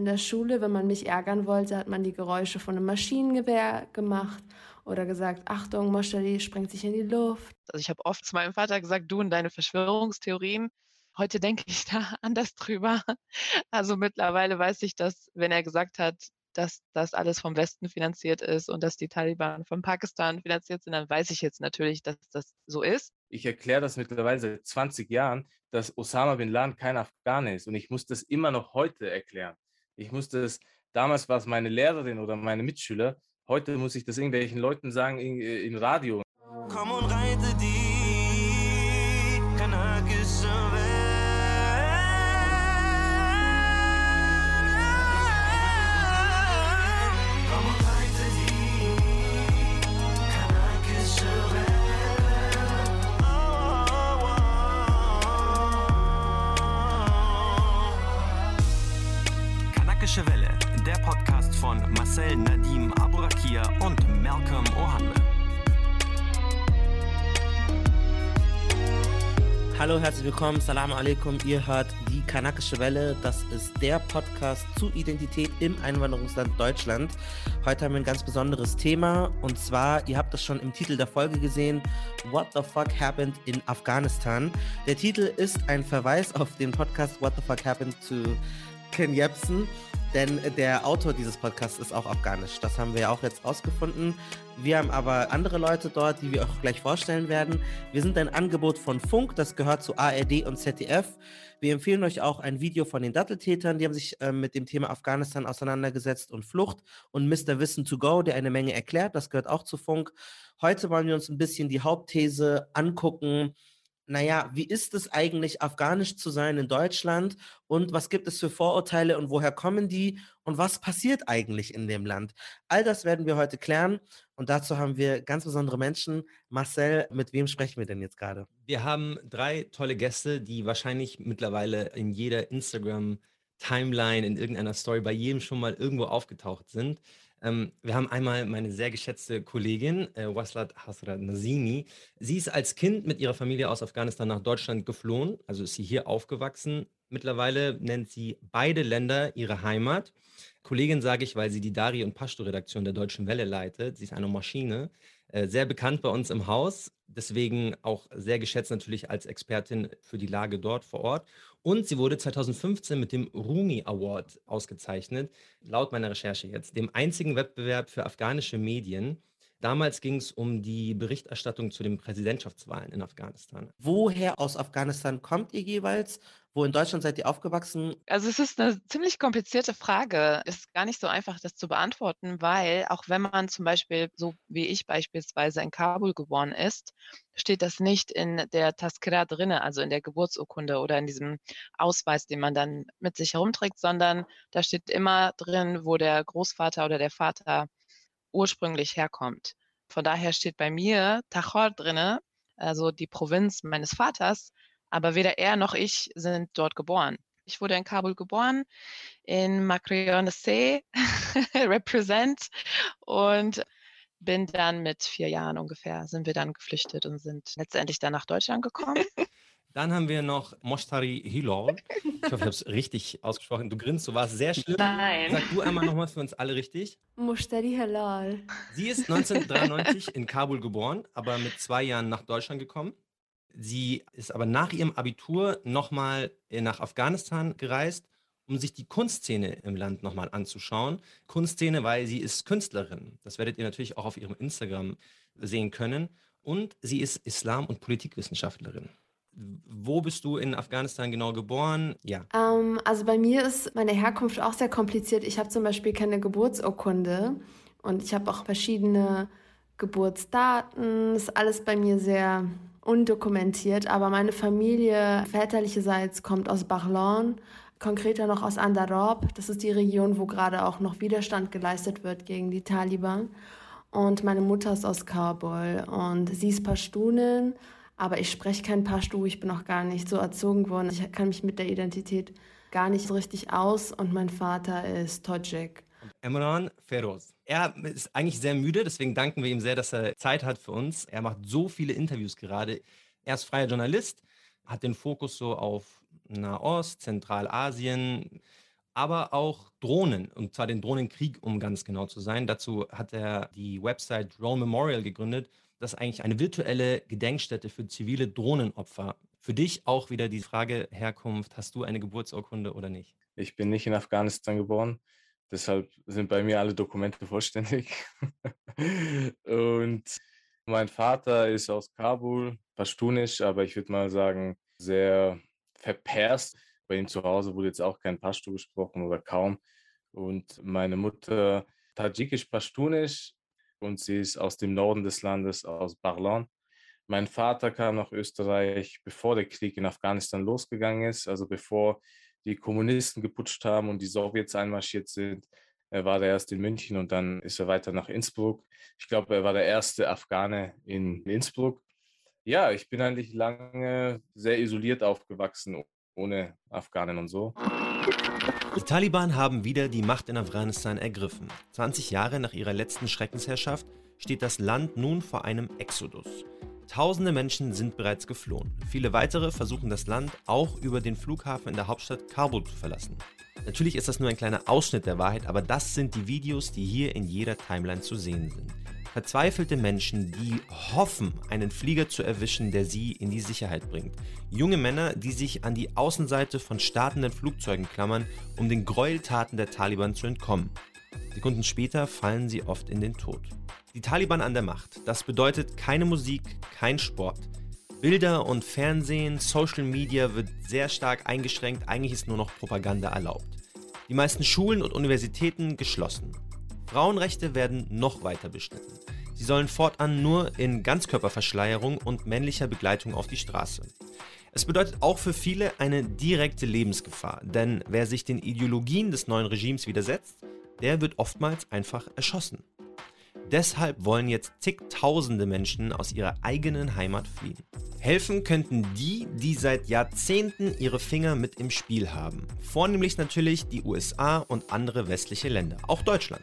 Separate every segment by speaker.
Speaker 1: in der Schule, wenn man mich ärgern wollte, hat man die Geräusche von einem Maschinengewehr gemacht oder gesagt, Achtung, Moschali sprengt sich in die Luft.
Speaker 2: Also ich habe oft zu meinem Vater gesagt, du und deine Verschwörungstheorien. Heute denke ich da anders drüber. Also mittlerweile weiß ich, dass wenn er gesagt hat, dass das alles vom Westen finanziert ist und dass die Taliban von Pakistan finanziert sind, dann weiß ich jetzt natürlich, dass das so ist.
Speaker 3: Ich erkläre das mittlerweile seit 20 Jahren, dass Osama bin Laden kein Afghaner ist und ich muss das immer noch heute erklären. Ich muss das, damals war es meine Lehrerin oder meine Mitschüler, heute muss ich das irgendwelchen Leuten sagen äh, im Radio. Komm und reite die
Speaker 4: Marcel Nadim Aburakia und Malcolm Ohanwe.
Speaker 5: Hallo, herzlich willkommen, Salam alaikum. Ihr hört die Kanakische Welle. Das ist der Podcast zu Identität im Einwanderungsland Deutschland. Heute haben wir ein ganz besonderes Thema und zwar, ihr habt das schon im Titel der Folge gesehen, What the fuck happened in Afghanistan? Der Titel ist ein Verweis auf den Podcast What the fuck happened to Ken Jebsen. Denn der Autor dieses Podcasts ist auch afghanisch. Das haben wir auch jetzt rausgefunden. Wir haben aber andere Leute dort, die wir auch gleich vorstellen werden. Wir sind ein Angebot von Funk, das gehört zu ARD und ZDF. Wir empfehlen euch auch ein Video von den Datteltätern, die haben sich äh, mit dem Thema Afghanistan auseinandergesetzt und Flucht und Mr. Wissen to Go, der eine Menge erklärt, das gehört auch zu Funk. Heute wollen wir uns ein bisschen die Hauptthese angucken, naja, wie ist es eigentlich, afghanisch zu sein in Deutschland und was gibt es für Vorurteile und woher kommen die und was passiert eigentlich in dem Land? All das werden wir heute klären und dazu haben wir ganz besondere Menschen. Marcel, mit wem sprechen wir denn jetzt gerade?
Speaker 6: Wir haben drei tolle Gäste, die wahrscheinlich mittlerweile in jeder Instagram-Timeline, in irgendeiner Story bei jedem schon mal irgendwo aufgetaucht sind. Ähm, wir haben einmal meine sehr geschätzte Kollegin, äh, Waslat Hasrat Nazimi. Sie ist als Kind mit ihrer Familie aus Afghanistan nach Deutschland geflohen, also ist sie hier aufgewachsen. Mittlerweile nennt sie beide Länder ihre Heimat. Kollegin sage ich, weil sie die Dari- und Pashto-Redaktion der Deutschen Welle leitet. Sie ist eine Maschine, äh, sehr bekannt bei uns im Haus, deswegen auch sehr geschätzt natürlich als Expertin für die Lage dort vor Ort. Und sie wurde 2015 mit dem Rumi Award ausgezeichnet, laut meiner Recherche jetzt, dem einzigen Wettbewerb für afghanische Medien. Damals ging es um die Berichterstattung zu den Präsidentschaftswahlen in Afghanistan.
Speaker 5: Woher aus Afghanistan kommt ihr jeweils wo in Deutschland seid ihr aufgewachsen?
Speaker 2: Also es ist eine ziemlich komplizierte Frage. Es ist gar nicht so einfach, das zu beantworten, weil auch wenn man zum Beispiel, so wie ich beispielsweise in Kabul geboren ist, steht das nicht in der Taskira drinne, also in der Geburtsurkunde oder in diesem Ausweis, den man dann mit sich herumträgt, sondern da steht immer drin, wo der Großvater oder der Vater ursprünglich herkommt. Von daher steht bei mir Tachor drinne, also die Provinz meines Vaters, aber weder er noch ich sind dort geboren. Ich wurde in Kabul geboren, in Makrione represent und bin dann mit vier Jahren ungefähr, sind wir dann geflüchtet und sind letztendlich dann nach Deutschland gekommen.
Speaker 6: Dann haben wir noch Moshtari Hilal. Ich hoffe, ich habe es richtig ausgesprochen. Du grinst, du warst sehr schlimm.
Speaker 2: Nein.
Speaker 6: Sag du einmal nochmal für uns alle richtig.
Speaker 1: Moshtari Hilal.
Speaker 6: Sie ist 1993 in Kabul geboren, aber mit zwei Jahren nach Deutschland gekommen. Sie ist aber nach ihrem Abitur nochmal äh, nach Afghanistan gereist, um sich die Kunstszene im Land nochmal anzuschauen. Kunstszene, weil sie ist Künstlerin. Das werdet ihr natürlich auch auf ihrem Instagram sehen können. Und sie ist Islam- und Politikwissenschaftlerin. Wo bist du in Afghanistan genau geboren?
Speaker 1: Ja. Ähm, also bei mir ist meine Herkunft auch sehr kompliziert. Ich habe zum Beispiel keine Geburtsurkunde und ich habe auch verschiedene Geburtsdaten. Ist alles bei mir sehr undokumentiert, aber meine Familie väterlicherseits kommt aus Barlon, konkreter noch aus Andarob. Das ist die Region, wo gerade auch noch Widerstand geleistet wird gegen die Taliban. Und meine Mutter ist aus Kabul und sie ist Pashtunin, aber ich spreche kein Pashtu, ich bin auch gar nicht so erzogen worden. Ich kann mich mit der Identität gar nicht so richtig aus und mein Vater ist Tojik.
Speaker 6: Emran Feroz. Er ist eigentlich sehr müde, deswegen danken wir ihm sehr, dass er Zeit hat für uns. Er macht so viele Interviews gerade. Er ist freier Journalist, hat den Fokus so auf Nahost, Zentralasien
Speaker 4: aber auch Drohnen, und zwar den Drohnenkrieg, um ganz genau zu sein. Dazu hat er die Website Drone Memorial gegründet. Das ist eigentlich eine virtuelle Gedenkstätte für zivile Drohnenopfer. Für dich auch wieder die Frage Herkunft, hast du eine Geburtsurkunde oder nicht?
Speaker 3: Ich bin nicht in Afghanistan geboren, deshalb sind bei mir alle Dokumente vollständig. und mein Vater ist aus Kabul, pashtunisch, aber ich würde mal sagen, sehr verperst. Bei ihm zu Hause wurde jetzt auch kein Pashto gesprochen oder kaum. Und meine Mutter tadschikisch-pashtunisch und sie ist aus dem Norden des Landes, aus Barlan. Mein Vater kam nach Österreich, bevor der Krieg in Afghanistan losgegangen ist, also bevor die Kommunisten geputscht haben und die Sowjets einmarschiert sind. Er war der erste in München und dann ist er weiter nach Innsbruck. Ich glaube, er war der erste Afghane in Innsbruck. Ja, ich bin eigentlich lange sehr isoliert aufgewachsen, ohne Afghanen und so.
Speaker 4: Die Taliban haben wieder die Macht in Afghanistan ergriffen. 20 Jahre nach ihrer letzten Schreckensherrschaft steht das Land nun vor einem Exodus. Tausende Menschen sind bereits geflohen. Viele weitere versuchen das Land auch über den Flughafen in der Hauptstadt Kabul zu verlassen. Natürlich ist das nur ein kleiner Ausschnitt der Wahrheit, aber das sind die Videos, die hier in jeder Timeline zu sehen sind. Verzweifelte Menschen, die hoffen, einen Flieger zu erwischen, der sie in die Sicherheit bringt. Junge Männer, die sich an die Außenseite von startenden Flugzeugen klammern, um den Gräueltaten der Taliban zu entkommen. Sekunden später fallen sie oft in den Tod. Die Taliban an der Macht. Das bedeutet keine Musik, kein Sport. Bilder und Fernsehen, Social Media wird sehr stark eingeschränkt, eigentlich ist nur noch Propaganda erlaubt. Die meisten Schulen und Universitäten geschlossen. Frauenrechte werden noch weiter beschnitten. Sie sollen fortan nur in Ganzkörperverschleierung und männlicher Begleitung auf die Straße. Es bedeutet auch für viele eine direkte Lebensgefahr, denn wer sich den Ideologien des neuen Regimes widersetzt, der wird oftmals einfach erschossen. Deshalb wollen jetzt zigtausende Menschen aus ihrer eigenen Heimat fliehen. Helfen könnten die, die seit Jahrzehnten ihre Finger mit im Spiel haben. Vornehmlich natürlich die USA und andere westliche Länder, auch Deutschland.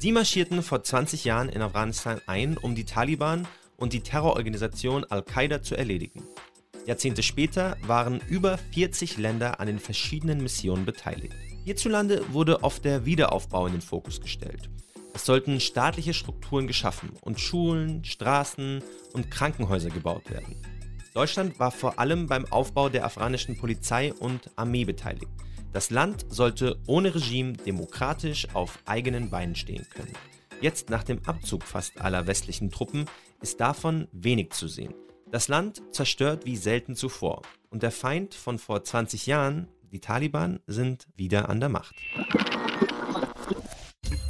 Speaker 4: Sie marschierten vor 20 Jahren in Afghanistan ein, um die Taliban und die Terrororganisation Al-Qaida zu erledigen. Jahrzehnte später waren über 40 Länder an den verschiedenen Missionen beteiligt. Hierzulande wurde oft der Wiederaufbau in den Fokus gestellt. Es sollten staatliche Strukturen geschaffen und Schulen, Straßen und Krankenhäuser gebaut werden. Deutschland war vor allem beim Aufbau der afghanischen Polizei und Armee beteiligt. Das Land sollte ohne Regime demokratisch auf eigenen Beinen stehen können. Jetzt nach dem Abzug fast aller westlichen Truppen ist davon wenig zu sehen. Das Land zerstört wie selten zuvor und der Feind von vor 20 Jahren, die Taliban, sind wieder an der Macht.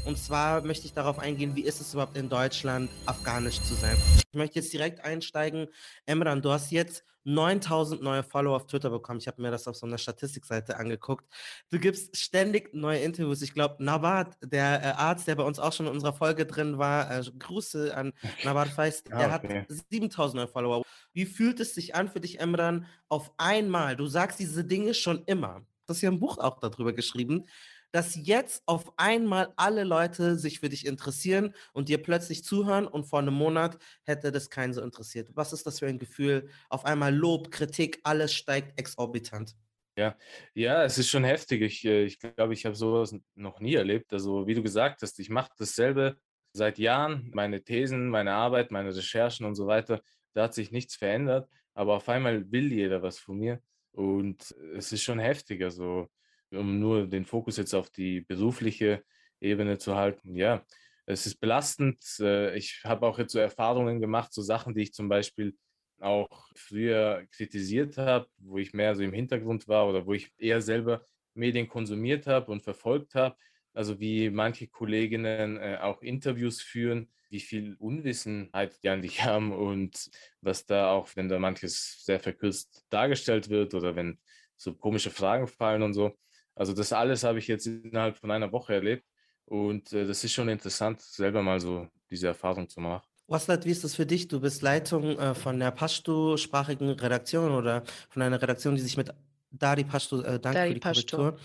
Speaker 5: Und zwar möchte ich darauf eingehen, wie ist es überhaupt in Deutschland, afghanisch zu sein. Ich möchte jetzt direkt einsteigen. Emran, du hast jetzt 9000 neue Follower auf Twitter bekommen. Ich habe mir das auf so einer Statistikseite angeguckt. Du gibst ständig neue Interviews. Ich glaube, Nabat, der äh, Arzt, der bei uns auch schon in unserer Folge drin war, äh, Grüße an Nabat Feist, der okay. hat 7000 neue Follower. Wie fühlt es sich an für dich, Emran, auf einmal? Du sagst diese Dinge schon immer. Du hast ja ein Buch auch darüber geschrieben dass jetzt auf einmal alle Leute sich für dich interessieren und dir plötzlich zuhören und vor einem Monat hätte das keinen so interessiert. Was ist das für ein Gefühl? Auf einmal Lob, Kritik, alles steigt exorbitant.
Speaker 3: Ja, ja, es ist schon heftig. Ich, äh, ich glaube, ich habe sowas noch nie erlebt. Also, wie du gesagt hast, ich mache dasselbe seit Jahren. Meine Thesen, meine Arbeit, meine Recherchen und so weiter, da hat sich nichts verändert. Aber auf einmal will jeder was von mir. Und es ist schon heftig. Also, um nur den Fokus jetzt auf die berufliche Ebene zu halten, ja, es ist belastend. Äh, ich habe auch jetzt so Erfahrungen gemacht, so Sachen, die ich zum Beispiel auch früher kritisiert habe, wo ich mehr so im Hintergrund war oder wo ich eher selber Medien konsumiert habe und verfolgt habe. Also wie manche Kolleginnen äh, auch Interviews führen, wie viel Unwissenheit die dich haben und was da auch, wenn da manches sehr verkürzt dargestellt wird oder wenn so komische Fragen fallen und so. Also das alles habe ich jetzt innerhalb von einer Woche erlebt und äh, das ist schon interessant, selber mal so diese Erfahrung zu machen.
Speaker 5: Waslat, wie ist das für dich? Du bist Leitung äh, von der Pashto-sprachigen Redaktion oder von einer Redaktion, die sich mit Dari Pashto, äh, danke Dari für die Pashto. Korrektur,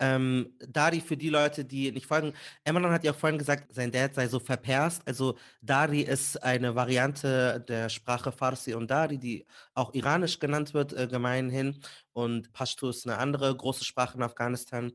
Speaker 5: ähm, Dari, für die Leute, die nicht folgen, Emmanuel hat ja auch vorhin gesagt, sein Dad sei so verperst. Also Dari ist eine Variante der Sprache Farsi und Dari, die auch iranisch genannt wird, äh, gemeinhin. Und Pashto ist eine andere große Sprache in Afghanistan.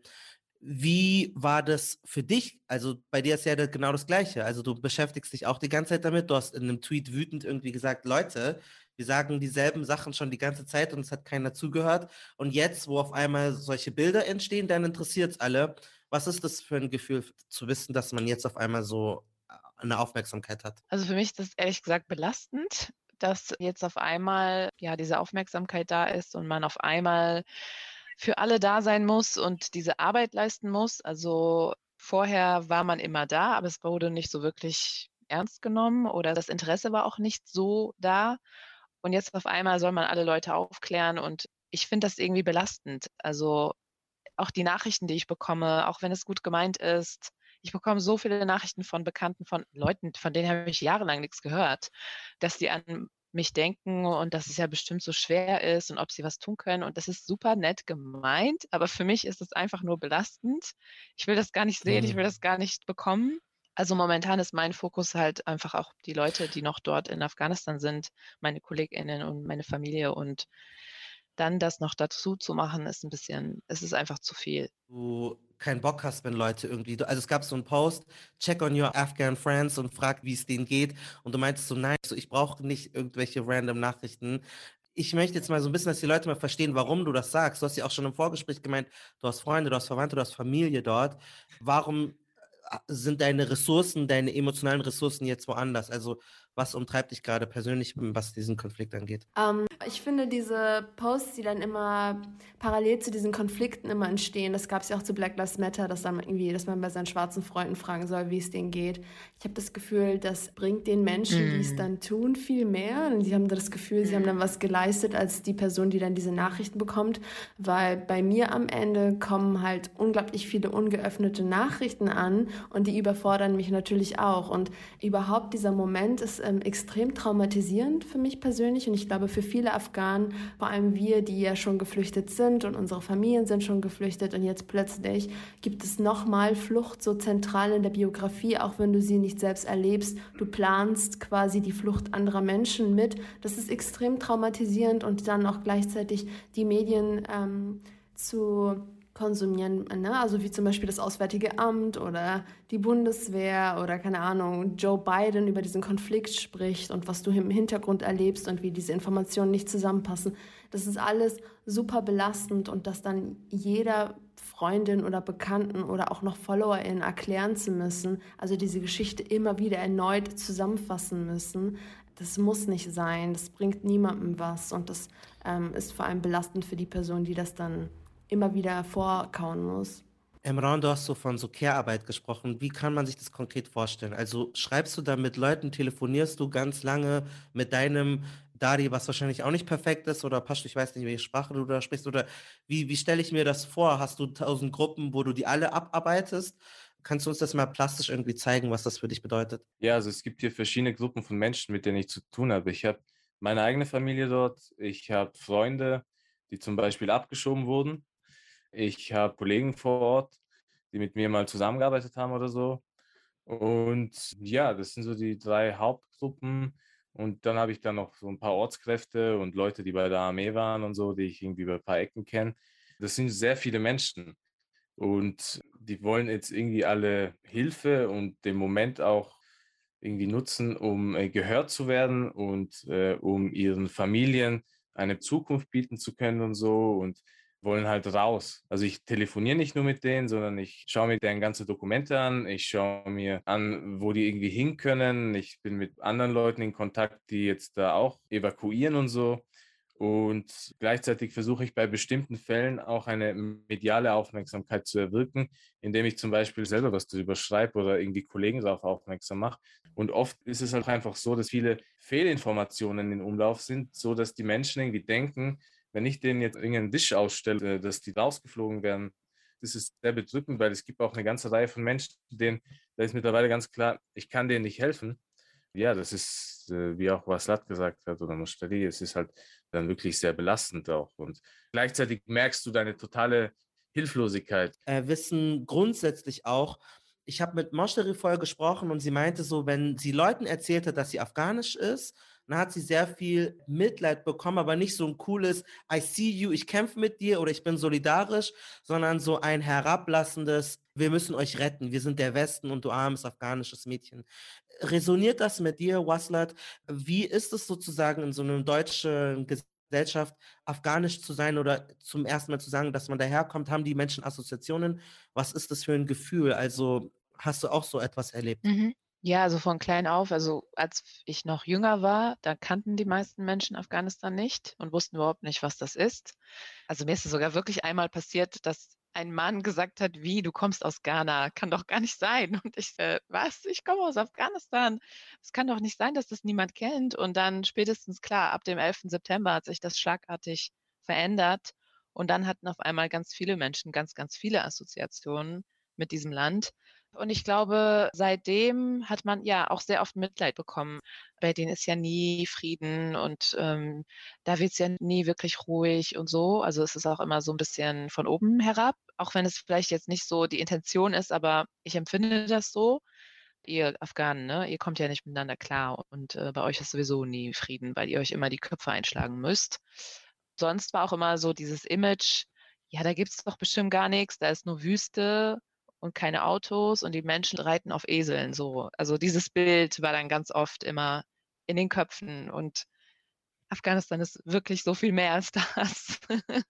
Speaker 5: Wie war das für dich? Also bei dir ist ja genau das Gleiche. Also du beschäftigst dich auch die ganze Zeit damit. Du hast in einem Tweet wütend irgendwie gesagt, Leute, wir sagen dieselben Sachen schon die ganze Zeit und es hat keiner zugehört. Und jetzt, wo auf einmal solche Bilder entstehen, dann interessiert es alle. Was ist das für ein Gefühl zu wissen, dass man jetzt auf einmal so äh, eine Aufmerksamkeit hat?
Speaker 2: Also für mich ist das ehrlich gesagt belastend, dass jetzt auf einmal ja diese Aufmerksamkeit da ist und man auf einmal für alle da sein muss und diese Arbeit leisten muss. Also vorher war man immer da, aber es wurde nicht so wirklich ernst genommen oder das Interesse war auch nicht so da. Und jetzt auf einmal soll man alle Leute aufklären und ich finde das irgendwie belastend. Also auch die Nachrichten, die ich bekomme, auch wenn es gut gemeint ist. Ich bekomme so viele Nachrichten von Bekannten, von Leuten, von denen habe ich jahrelang nichts gehört, dass die an mich denken und dass es ja bestimmt so schwer ist und ob sie was tun können. Und das ist super nett gemeint, aber für mich ist es einfach nur belastend. Ich will das gar nicht sehen, mhm. ich will das gar nicht bekommen. Also momentan ist mein Fokus halt einfach auch die Leute, die noch dort in Afghanistan sind, meine KollegInnen und meine Familie und dann das noch dazu zu machen, ist ein bisschen, es ist einfach zu viel.
Speaker 5: Du keinen Bock hast, wenn Leute irgendwie, also es gab so einen Post, check on your Afghan friends und frag, wie es denen geht. Und du meintest so, nein, so, ich brauche nicht irgendwelche random Nachrichten. Ich möchte jetzt mal so ein bisschen, dass die Leute mal verstehen, warum du das sagst. Du hast ja auch schon im Vorgespräch gemeint, du hast Freunde, du hast Verwandte, du hast Familie dort. Warum sind deine Ressourcen, deine emotionalen Ressourcen jetzt woanders? Also was umtreibt dich gerade persönlich, was diesen Konflikt angeht?
Speaker 1: Ähm, ich finde diese Posts, die dann immer parallel zu diesen Konflikten immer entstehen, das gab es ja auch zu Black Lives Matter, dass, dann irgendwie, dass man bei seinen schwarzen Freunden fragen soll, wie es denen geht. Ich habe das Gefühl, das bringt den Menschen, mm. die es dann tun, viel mehr. Und sie haben das Gefühl, sie haben dann was geleistet als die Person, die dann diese Nachrichten bekommt. Weil bei mir am Ende kommen halt unglaublich viele ungeöffnete Nachrichten an und die überfordern mich natürlich auch. Und überhaupt dieser Moment ist ähm, extrem traumatisierend für mich persönlich und ich glaube für viele Afghanen, vor allem wir, die ja schon geflüchtet sind und unsere Familien sind schon geflüchtet und jetzt plötzlich gibt es nochmal Flucht so zentral in der Biografie, auch wenn du sie nicht selbst erlebst. Du planst quasi die Flucht anderer Menschen mit. Das ist extrem traumatisierend und dann auch gleichzeitig die Medien ähm, zu konsumieren, ne? also wie zum Beispiel das Auswärtige Amt oder die Bundeswehr oder keine Ahnung, Joe Biden über diesen Konflikt spricht und was du im Hintergrund erlebst und wie diese Informationen nicht zusammenpassen. Das ist alles super belastend und das dann jeder Freundin oder Bekannten oder auch noch FollowerInnen erklären zu müssen, also diese Geschichte immer wieder erneut zusammenfassen müssen, das muss nicht sein, das bringt niemandem was und das ähm, ist vor allem belastend für die Person, die das dann immer wieder vorkauen muss.
Speaker 5: Emran, du hast so von so Care-Arbeit gesprochen. Wie kann man sich das konkret vorstellen? Also schreibst du da mit Leuten, telefonierst du ganz lange mit deinem Dari, was wahrscheinlich auch nicht perfekt ist, oder Pasch, ich weiß nicht, welche Sprache du da sprichst, oder wie, wie stelle ich mir das vor? Hast du tausend Gruppen, wo du die alle abarbeitest? Kannst du uns das mal plastisch irgendwie zeigen, was das für dich bedeutet?
Speaker 3: Ja, also es gibt hier verschiedene Gruppen von Menschen, mit denen ich zu tun habe. Ich habe meine eigene Familie dort, ich habe Freunde, die zum Beispiel abgeschoben wurden ich habe Kollegen vor Ort, die mit mir mal zusammengearbeitet haben oder so. Und ja, das sind so die drei Hauptgruppen. Und dann habe ich dann noch so ein paar Ortskräfte und Leute, die bei der Armee waren und so, die ich irgendwie über ein paar Ecken kenne. Das sind sehr viele Menschen. Und die wollen jetzt irgendwie alle Hilfe und den Moment auch irgendwie nutzen, um äh, gehört zu werden und äh, um ihren Familien eine Zukunft bieten zu können und so. Und wollen halt raus. Also ich telefoniere nicht nur mit denen, sondern ich schaue mir deren ganze Dokumente an, ich schaue mir an, wo die irgendwie hin können. Ich bin mit anderen Leuten in Kontakt, die jetzt da auch evakuieren und so. Und gleichzeitig versuche ich bei bestimmten Fällen auch eine mediale Aufmerksamkeit zu erwirken, indem ich zum Beispiel selber was darüber schreibe oder irgendwie Kollegen darauf aufmerksam mache. Und oft ist es halt einfach so, dass viele Fehlinformationen in Umlauf sind, so dass die Menschen irgendwie denken, wenn ich denen jetzt irgendeinen Wisch ausstelle, dass die rausgeflogen werden, das ist sehr bedrückend, weil es gibt auch eine ganze Reihe von Menschen, denen, da ist mittlerweile ganz klar, ich kann denen nicht helfen. Ja, das ist, äh, wie auch Waslat gesagt hat oder Mustari, es ist halt dann wirklich sehr belastend auch. Und gleichzeitig merkst du deine totale Hilflosigkeit.
Speaker 5: Äh, wissen grundsätzlich auch, ich habe mit Moscheri vorher gesprochen und sie meinte so, wenn sie Leuten erzählte, dass sie afghanisch ist, dann hat sie sehr viel Mitleid bekommen, aber nicht so ein cooles I see you, ich kämpfe mit dir oder ich bin solidarisch, sondern so ein herablassendes, wir müssen euch retten, wir sind der Westen und du armes afghanisches Mädchen. Resoniert das mit dir, Waslat? Wie ist es sozusagen in so einem deutschen Gesellschaft, afghanisch zu sein oder zum ersten Mal zu sagen, dass man daherkommt? Haben die Menschen Assoziationen? Was ist das für ein Gefühl? Also hast du auch so etwas erlebt?
Speaker 2: Mhm. Ja, also von klein auf, also als ich noch jünger war, da kannten die meisten Menschen Afghanistan nicht und wussten überhaupt nicht, was das ist. Also mir ist es sogar wirklich einmal passiert, dass ein Mann gesagt hat, wie, du kommst aus Ghana, kann doch gar nicht sein. Und ich, äh, was, ich komme aus Afghanistan. Es kann doch nicht sein, dass das niemand kennt. Und dann spätestens klar, ab dem 11. September hat sich das schlagartig verändert. Und dann hatten auf einmal ganz viele Menschen ganz, ganz viele Assoziationen mit diesem Land. Und ich glaube, seitdem hat man ja auch sehr oft Mitleid bekommen. Bei denen ist ja nie Frieden und ähm, da wird es ja nie wirklich ruhig und so. Also es ist auch immer so ein bisschen von oben herab, auch wenn es vielleicht jetzt nicht so die Intention ist, aber ich empfinde das so. Ihr Afghanen, ne, ihr kommt ja nicht miteinander klar und äh, bei euch ist sowieso nie Frieden, weil ihr euch immer die Köpfe einschlagen müsst. Sonst war auch immer so dieses Image, ja, da gibt es doch bestimmt gar nichts, da ist nur Wüste und keine Autos und die Menschen reiten auf Eseln so. Also dieses Bild war dann ganz oft immer in den Köpfen und Afghanistan ist wirklich so viel mehr als das.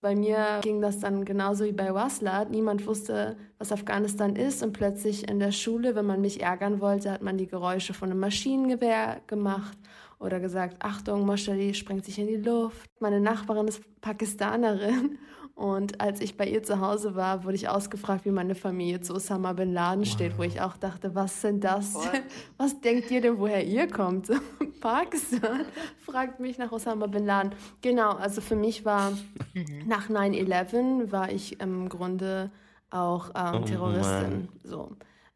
Speaker 1: Bei mir ging das dann genauso wie bei Waslat. Niemand wusste, was Afghanistan ist und plötzlich in der Schule, wenn man mich ärgern wollte, hat man die Geräusche von einem Maschinengewehr gemacht oder gesagt, Achtung, Moschali sprengt sich in die Luft. Meine Nachbarin ist Pakistanerin und als ich bei ihr zu Hause war, wurde ich ausgefragt, wie meine Familie zu Osama bin Laden steht, wow. wo ich auch dachte, was sind das? What? Was denkt ihr denn, woher ihr kommt? Pakistan fragt mich nach Osama bin Laden. Genau, also für mich war mhm. nach 9-11 war ich im Grunde auch ähm, oh Terroristin. Oh so.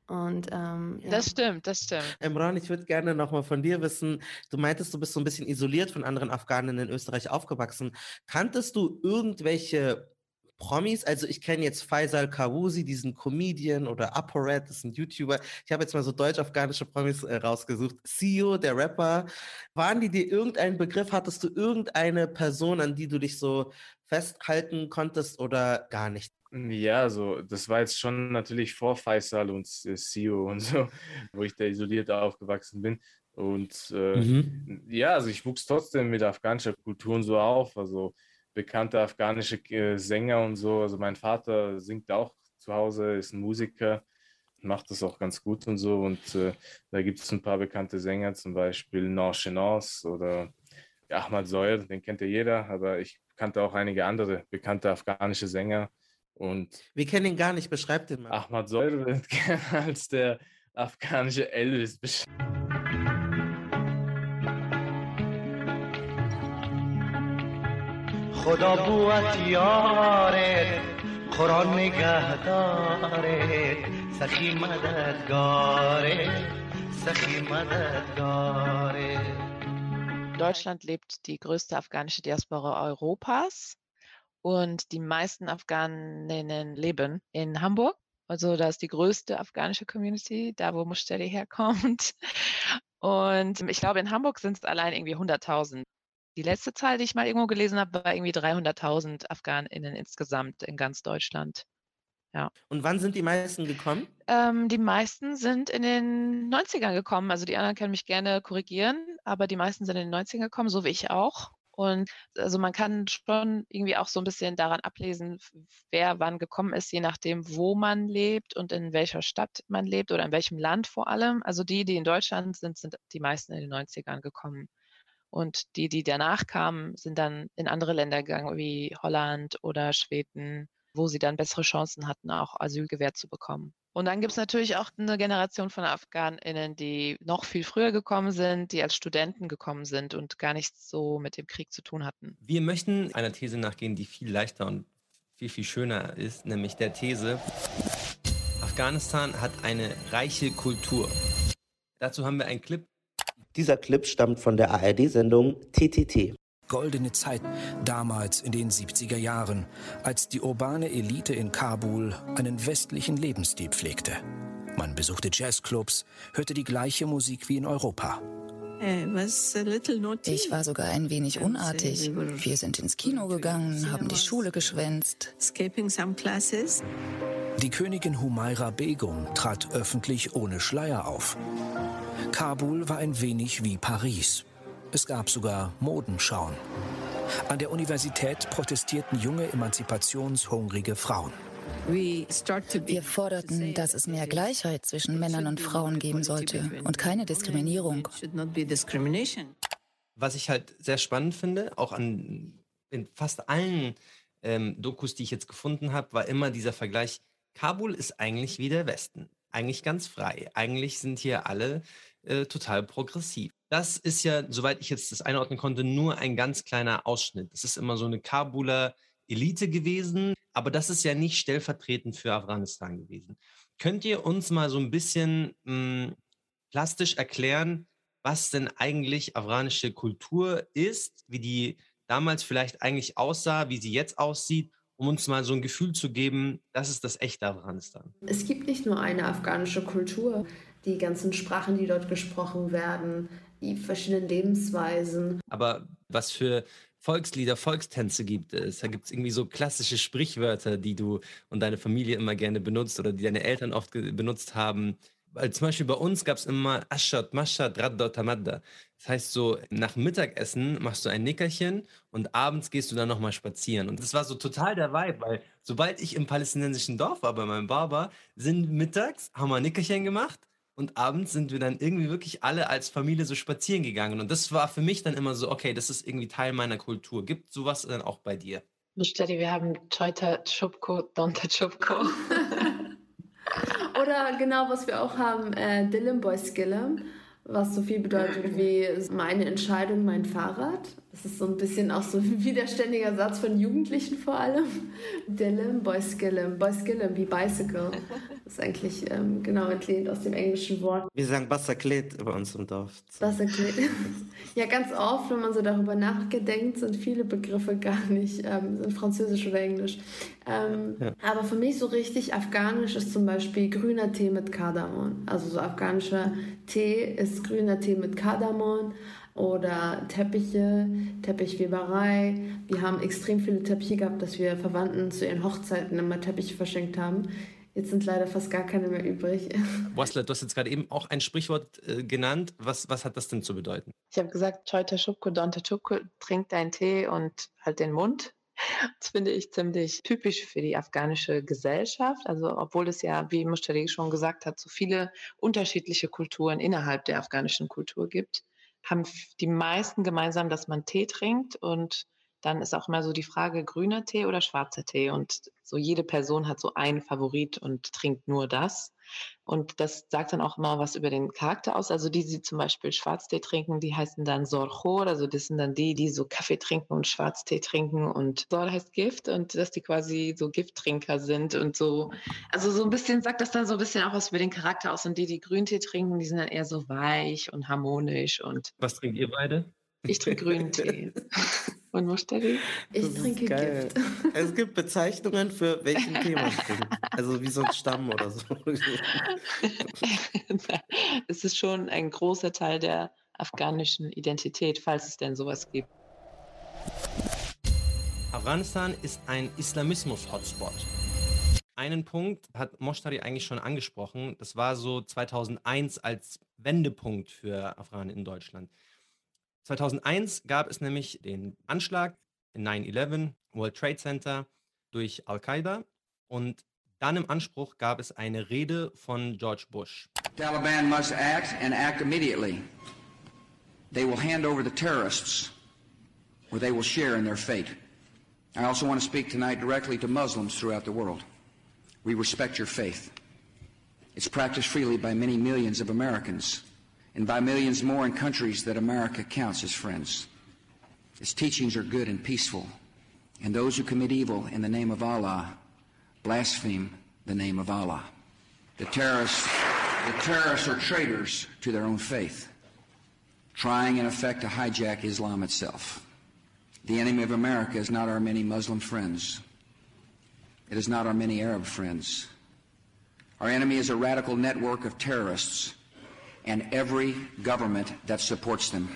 Speaker 1: Und, ähm,
Speaker 2: ja. Das stimmt, das stimmt.
Speaker 5: Emran, ich würde gerne nochmal von dir wissen, du meintest, du bist so ein bisschen isoliert von anderen Afghanen in Österreich aufgewachsen. Kanntest du irgendwelche Promis, also ich kenne jetzt Faisal Kawusi, diesen Comedian oder ApoRed, das ist ein YouTuber. Ich habe jetzt mal so deutsch-afghanische Promis äh, rausgesucht. CEO, der Rapper. Waren die dir irgendein Begriff? Hattest du irgendeine Person, an die du dich so festhalten konntest oder gar nicht?
Speaker 3: Ja, also das war jetzt schon natürlich vor Faisal und CEO und so, wo ich da isoliert aufgewachsen bin. Und äh, mhm. ja, also ich wuchs trotzdem mit afghanischer Kultur und so auf. Also bekannte afghanische äh, Sänger und so. Also mein Vater singt auch zu Hause, ist ein Musiker, macht das auch ganz gut und so. Und äh, da gibt es ein paar bekannte Sänger, zum Beispiel Norchenos oder Ahmad Zoyer, den kennt ja jeder, aber ich kannte auch einige andere bekannte afghanische Sänger. Und
Speaker 5: Wir kennen ihn gar nicht, beschreibt ihn mal.
Speaker 3: Ahmad Zoyer wird gerne als der afghanische Elvis beschrieben. خدا بوت یارت قرآن نگهدارت سخی مددگارت
Speaker 2: سخی مددگارت Deutschland lebt die größte afghanische Diaspora Europas und die meisten Afghaninnen leben in Hamburg. Also da ist die größte afghanische Community, da wo Mushtari herkommt. Und ich glaube, in Hamburg sind es allein irgendwie 100.000. Die letzte Zahl, die ich mal irgendwo gelesen habe, war irgendwie 300.000 AfghanInnen insgesamt in ganz Deutschland. Ja.
Speaker 5: Und wann sind die meisten gekommen?
Speaker 2: Ähm, die meisten sind in den 90ern gekommen. Also die anderen können mich gerne korrigieren, aber die meisten sind in den 90ern gekommen, so wie ich auch. Und also man kann schon irgendwie auch so ein bisschen daran ablesen, wer wann gekommen ist, je nachdem, wo man lebt und in welcher Stadt man lebt oder in welchem Land vor allem. Also die, die in Deutschland sind, sind die meisten in den 90ern gekommen. Und die, die danach kamen, sind dann in andere Länder gegangen, wie Holland oder Schweden, wo sie dann bessere Chancen hatten, auch Asyl gewährt zu bekommen. Und dann gibt es natürlich auch eine Generation von AfghanInnen, die noch viel früher gekommen sind, die als Studenten gekommen sind und gar nichts so mit dem Krieg zu tun hatten.
Speaker 4: Wir möchten einer These nachgehen, die viel leichter und viel, viel schöner ist, nämlich der These, Afghanistan hat eine reiche Kultur. Dazu haben wir einen Clip
Speaker 5: dieser Clip stammt von der ARD-Sendung TTT.
Speaker 7: Goldene Zeit damals in den 70er Jahren, als die urbane Elite in Kabul einen westlichen Lebensstil pflegte. Man besuchte Jazzclubs, hörte die gleiche Musik wie in Europa.
Speaker 8: Ich war sogar ein wenig unartig. Wir sind ins Kino gegangen, haben die Schule geschwänzt.
Speaker 7: Die Königin Humaira Begum trat öffentlich ohne Schleier auf. Kabul war ein wenig wie Paris. Es gab sogar Modenschauen. An der Universität protestierten junge emanzipationshungrige Frauen.
Speaker 8: Wir forderten, dass es mehr Gleichheit zwischen Männern und Frauen geben sollte und keine Diskriminierung.
Speaker 4: Was ich halt sehr spannend finde, auch an in fast allen ähm, Dokus, die ich jetzt gefunden habe, war immer dieser Vergleich, Kabul ist eigentlich wie der Westen. Eigentlich ganz frei. Eigentlich sind hier alle äh, total progressiv. Das ist ja, soweit ich jetzt das einordnen konnte, nur ein ganz kleiner Ausschnitt. Das ist immer so eine Kabuler Elite gewesen, aber das ist ja nicht stellvertretend für Afghanistan gewesen. Könnt ihr uns mal so ein bisschen mh, hm, plastisch erklären, was denn eigentlich afghanische Kultur ist, wie die damals vielleicht eigentlich aussah, wie sie jetzt aussieht, um uns mal so ein Gefühl zu geben, das ist das echte Afghanistan?
Speaker 1: Es gibt nicht nur eine afghanische Kultur, die ganzen Sprachen, die dort gesprochen werden, die verschiedenen Lebensweisen.
Speaker 4: Aber was für Volkslieder, Volkstänze gibt es. Da gibt es irgendwie so klassische Sprichwörter, die du und deine Familie immer gerne benutzt oder die deine Eltern oft benutzt haben. Weil zum Beispiel bei uns gab es immer Aschat, Maschat, Radda, Tamadda. Das heißt so, nach Mittagessen machst du ein Nickerchen und abends gehst du dann nochmal spazieren. Und das war so total der Vibe, weil sobald ich im palästinensischen Dorf war bei meinem Barber, sind mittags, haben wir ein Nickerchen gemacht und abends sind wir dann irgendwie wirklich alle als Familie so spazieren gegangen. Und das war für mich dann immer so, okay, das ist irgendwie Teil meiner Kultur. Gibt sowas dann auch bei dir?
Speaker 2: Stadi, wir haben Choita Chupko, Donta Chupko.
Speaker 1: Oder genau, was wir auch haben, äh, Boy Skillem, was so viel bedeutet wie meine Entscheidung, mein Fahrrad. Das ist so ein bisschen auch so ein widerständiger Satz von Jugendlichen vor allem. Dillim Boy Skillem, Boy Skillem wie Bicycle. Das ist eigentlich ähm, genau entlehnt aus dem englischen Wort.
Speaker 5: Wir sagen Bassaklet bei uns im Dorf.
Speaker 1: Bassaklet. ja, ganz oft, wenn man so darüber nachgedenkt, sind viele Begriffe gar nicht, ähm, sind Französisch oder Englisch. Ähm, ja. Aber für mich so richtig afghanisch ist zum Beispiel grüner Tee mit Kardamom. Also so afghanischer Tee ist grüner Tee mit Kardamom oder Teppiche, Teppichweberei. Wir haben extrem viele Teppiche gehabt, dass wir Verwandten zu ihren Hochzeiten immer Teppiche verschenkt haben. Jetzt sind leider fast gar keine mehr übrig.
Speaker 4: Wasler, du hast jetzt gerade eben auch ein Sprichwort äh, genannt. Was, was hat das denn zu bedeuten?
Speaker 2: Ich habe gesagt, Choita Schubko, Donta Schubko, trink deinen Tee und halt den Mund. Das finde ich ziemlich typisch für die afghanische Gesellschaft. Also, obwohl es ja, wie Mushtari schon gesagt hat, so viele unterschiedliche Kulturen innerhalb der afghanischen Kultur gibt, haben die meisten gemeinsam, dass man Tee trinkt und dann ist auch immer so die Frage, grüner Tee oder schwarzer Tee. Und so jede Person hat so einen Favorit und trinkt nur das. Und das sagt dann auch immer was über den Charakter aus. Also die, die zum Beispiel Schwarztee trinken, die heißen dann Sorchor. Also das sind dann die, die so Kaffee trinken und Schwarztee trinken. Und Sor heißt Gift und dass die quasi so Gifttrinker sind und so. Also so ein bisschen sagt das dann so ein bisschen auch was über den Charakter aus. Und die, die Grüntee trinken, die sind dann eher so weich und harmonisch. Und
Speaker 4: was trinkt ihr beide?
Speaker 2: Ich trinke grünen Tee. Und Musteri?
Speaker 1: Ich trinke geil. Gift.
Speaker 5: Es gibt Bezeichnungen für welchen Tee man trinkt. Also wie so ein Stamm oder so.
Speaker 2: es ist schon ein großer Teil der afghanischen Identität, falls es denn sowas gibt.
Speaker 4: Afghanistan ist ein Islamismus-Hotspot. Einen Punkt hat Moshtari eigentlich schon angesprochen. Das war so 2001 als Wendepunkt für Afghanen in Deutschland. 2001 gab es nämlich den Anschlag in 9-11, World Trade Center durch Al-Qaida und dann im Anspruch gab es eine Rede von George Bush.
Speaker 9: Taliban must act and act immediately. They will hand over the terrorists or they will share in their fate. I also want to speak tonight directly to Muslims throughout the world. We respect your faith. It's practiced freely by many millions of Americans and by millions more in countries that America counts as friends. Its teachings are good and peaceful, and those who commit evil in the name of Allah blaspheme the name of Allah. The terrorists, the terrorists are traitors to their own faith, trying in effect to hijack Islam itself. The enemy of America is not our many Muslim friends. It is not our many Arab friends. Our enemy is a radical network of terrorists and every government that supports them.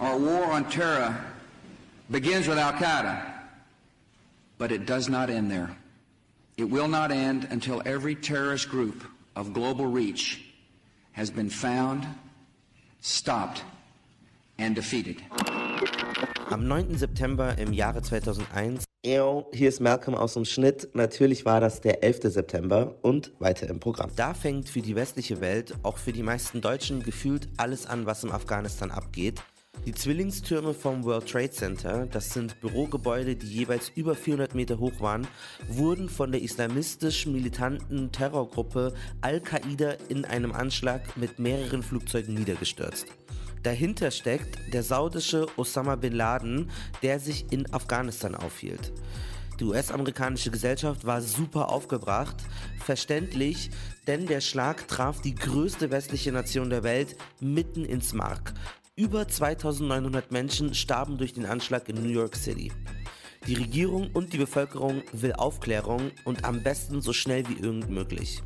Speaker 9: Our war on terror begins with Al Qaeda, but it does not end there. It will not end until every terrorist group of global reach has been found, stopped, and defeated.
Speaker 5: Am 9. September im Jahre 2001 Eyo, hier ist Malcolm aus dem Schnitt. Natürlich war das der 11. September und weiter im Programm. Da fängt für die westliche Welt, auch für die meisten Deutschen, gefühlt alles an, was im Afghanistan abgeht. Die Zwillingstürme vom World Trade Center, das sind Bürogebäude, die jeweils über 400 Meter hoch waren, wurden von der islamistisch-militanten Terrorgruppe Al-Qaida in einem Anschlag mit mehreren Flugzeugen niedergestürzt. Dahinter steckt der saudische Osama bin Laden, der sich in Afghanistan aufhielt. Die US-amerikanische Gesellschaft war super aufgebracht, verständlich, denn der Schlag traf die größte westliche Nation der Welt mitten ins Mark. Über 2900 Menschen starben durch den Anschlag in New York City. Die Regierung und die Bevölkerung will Aufklärung und am besten so schnell wie irgend möglich.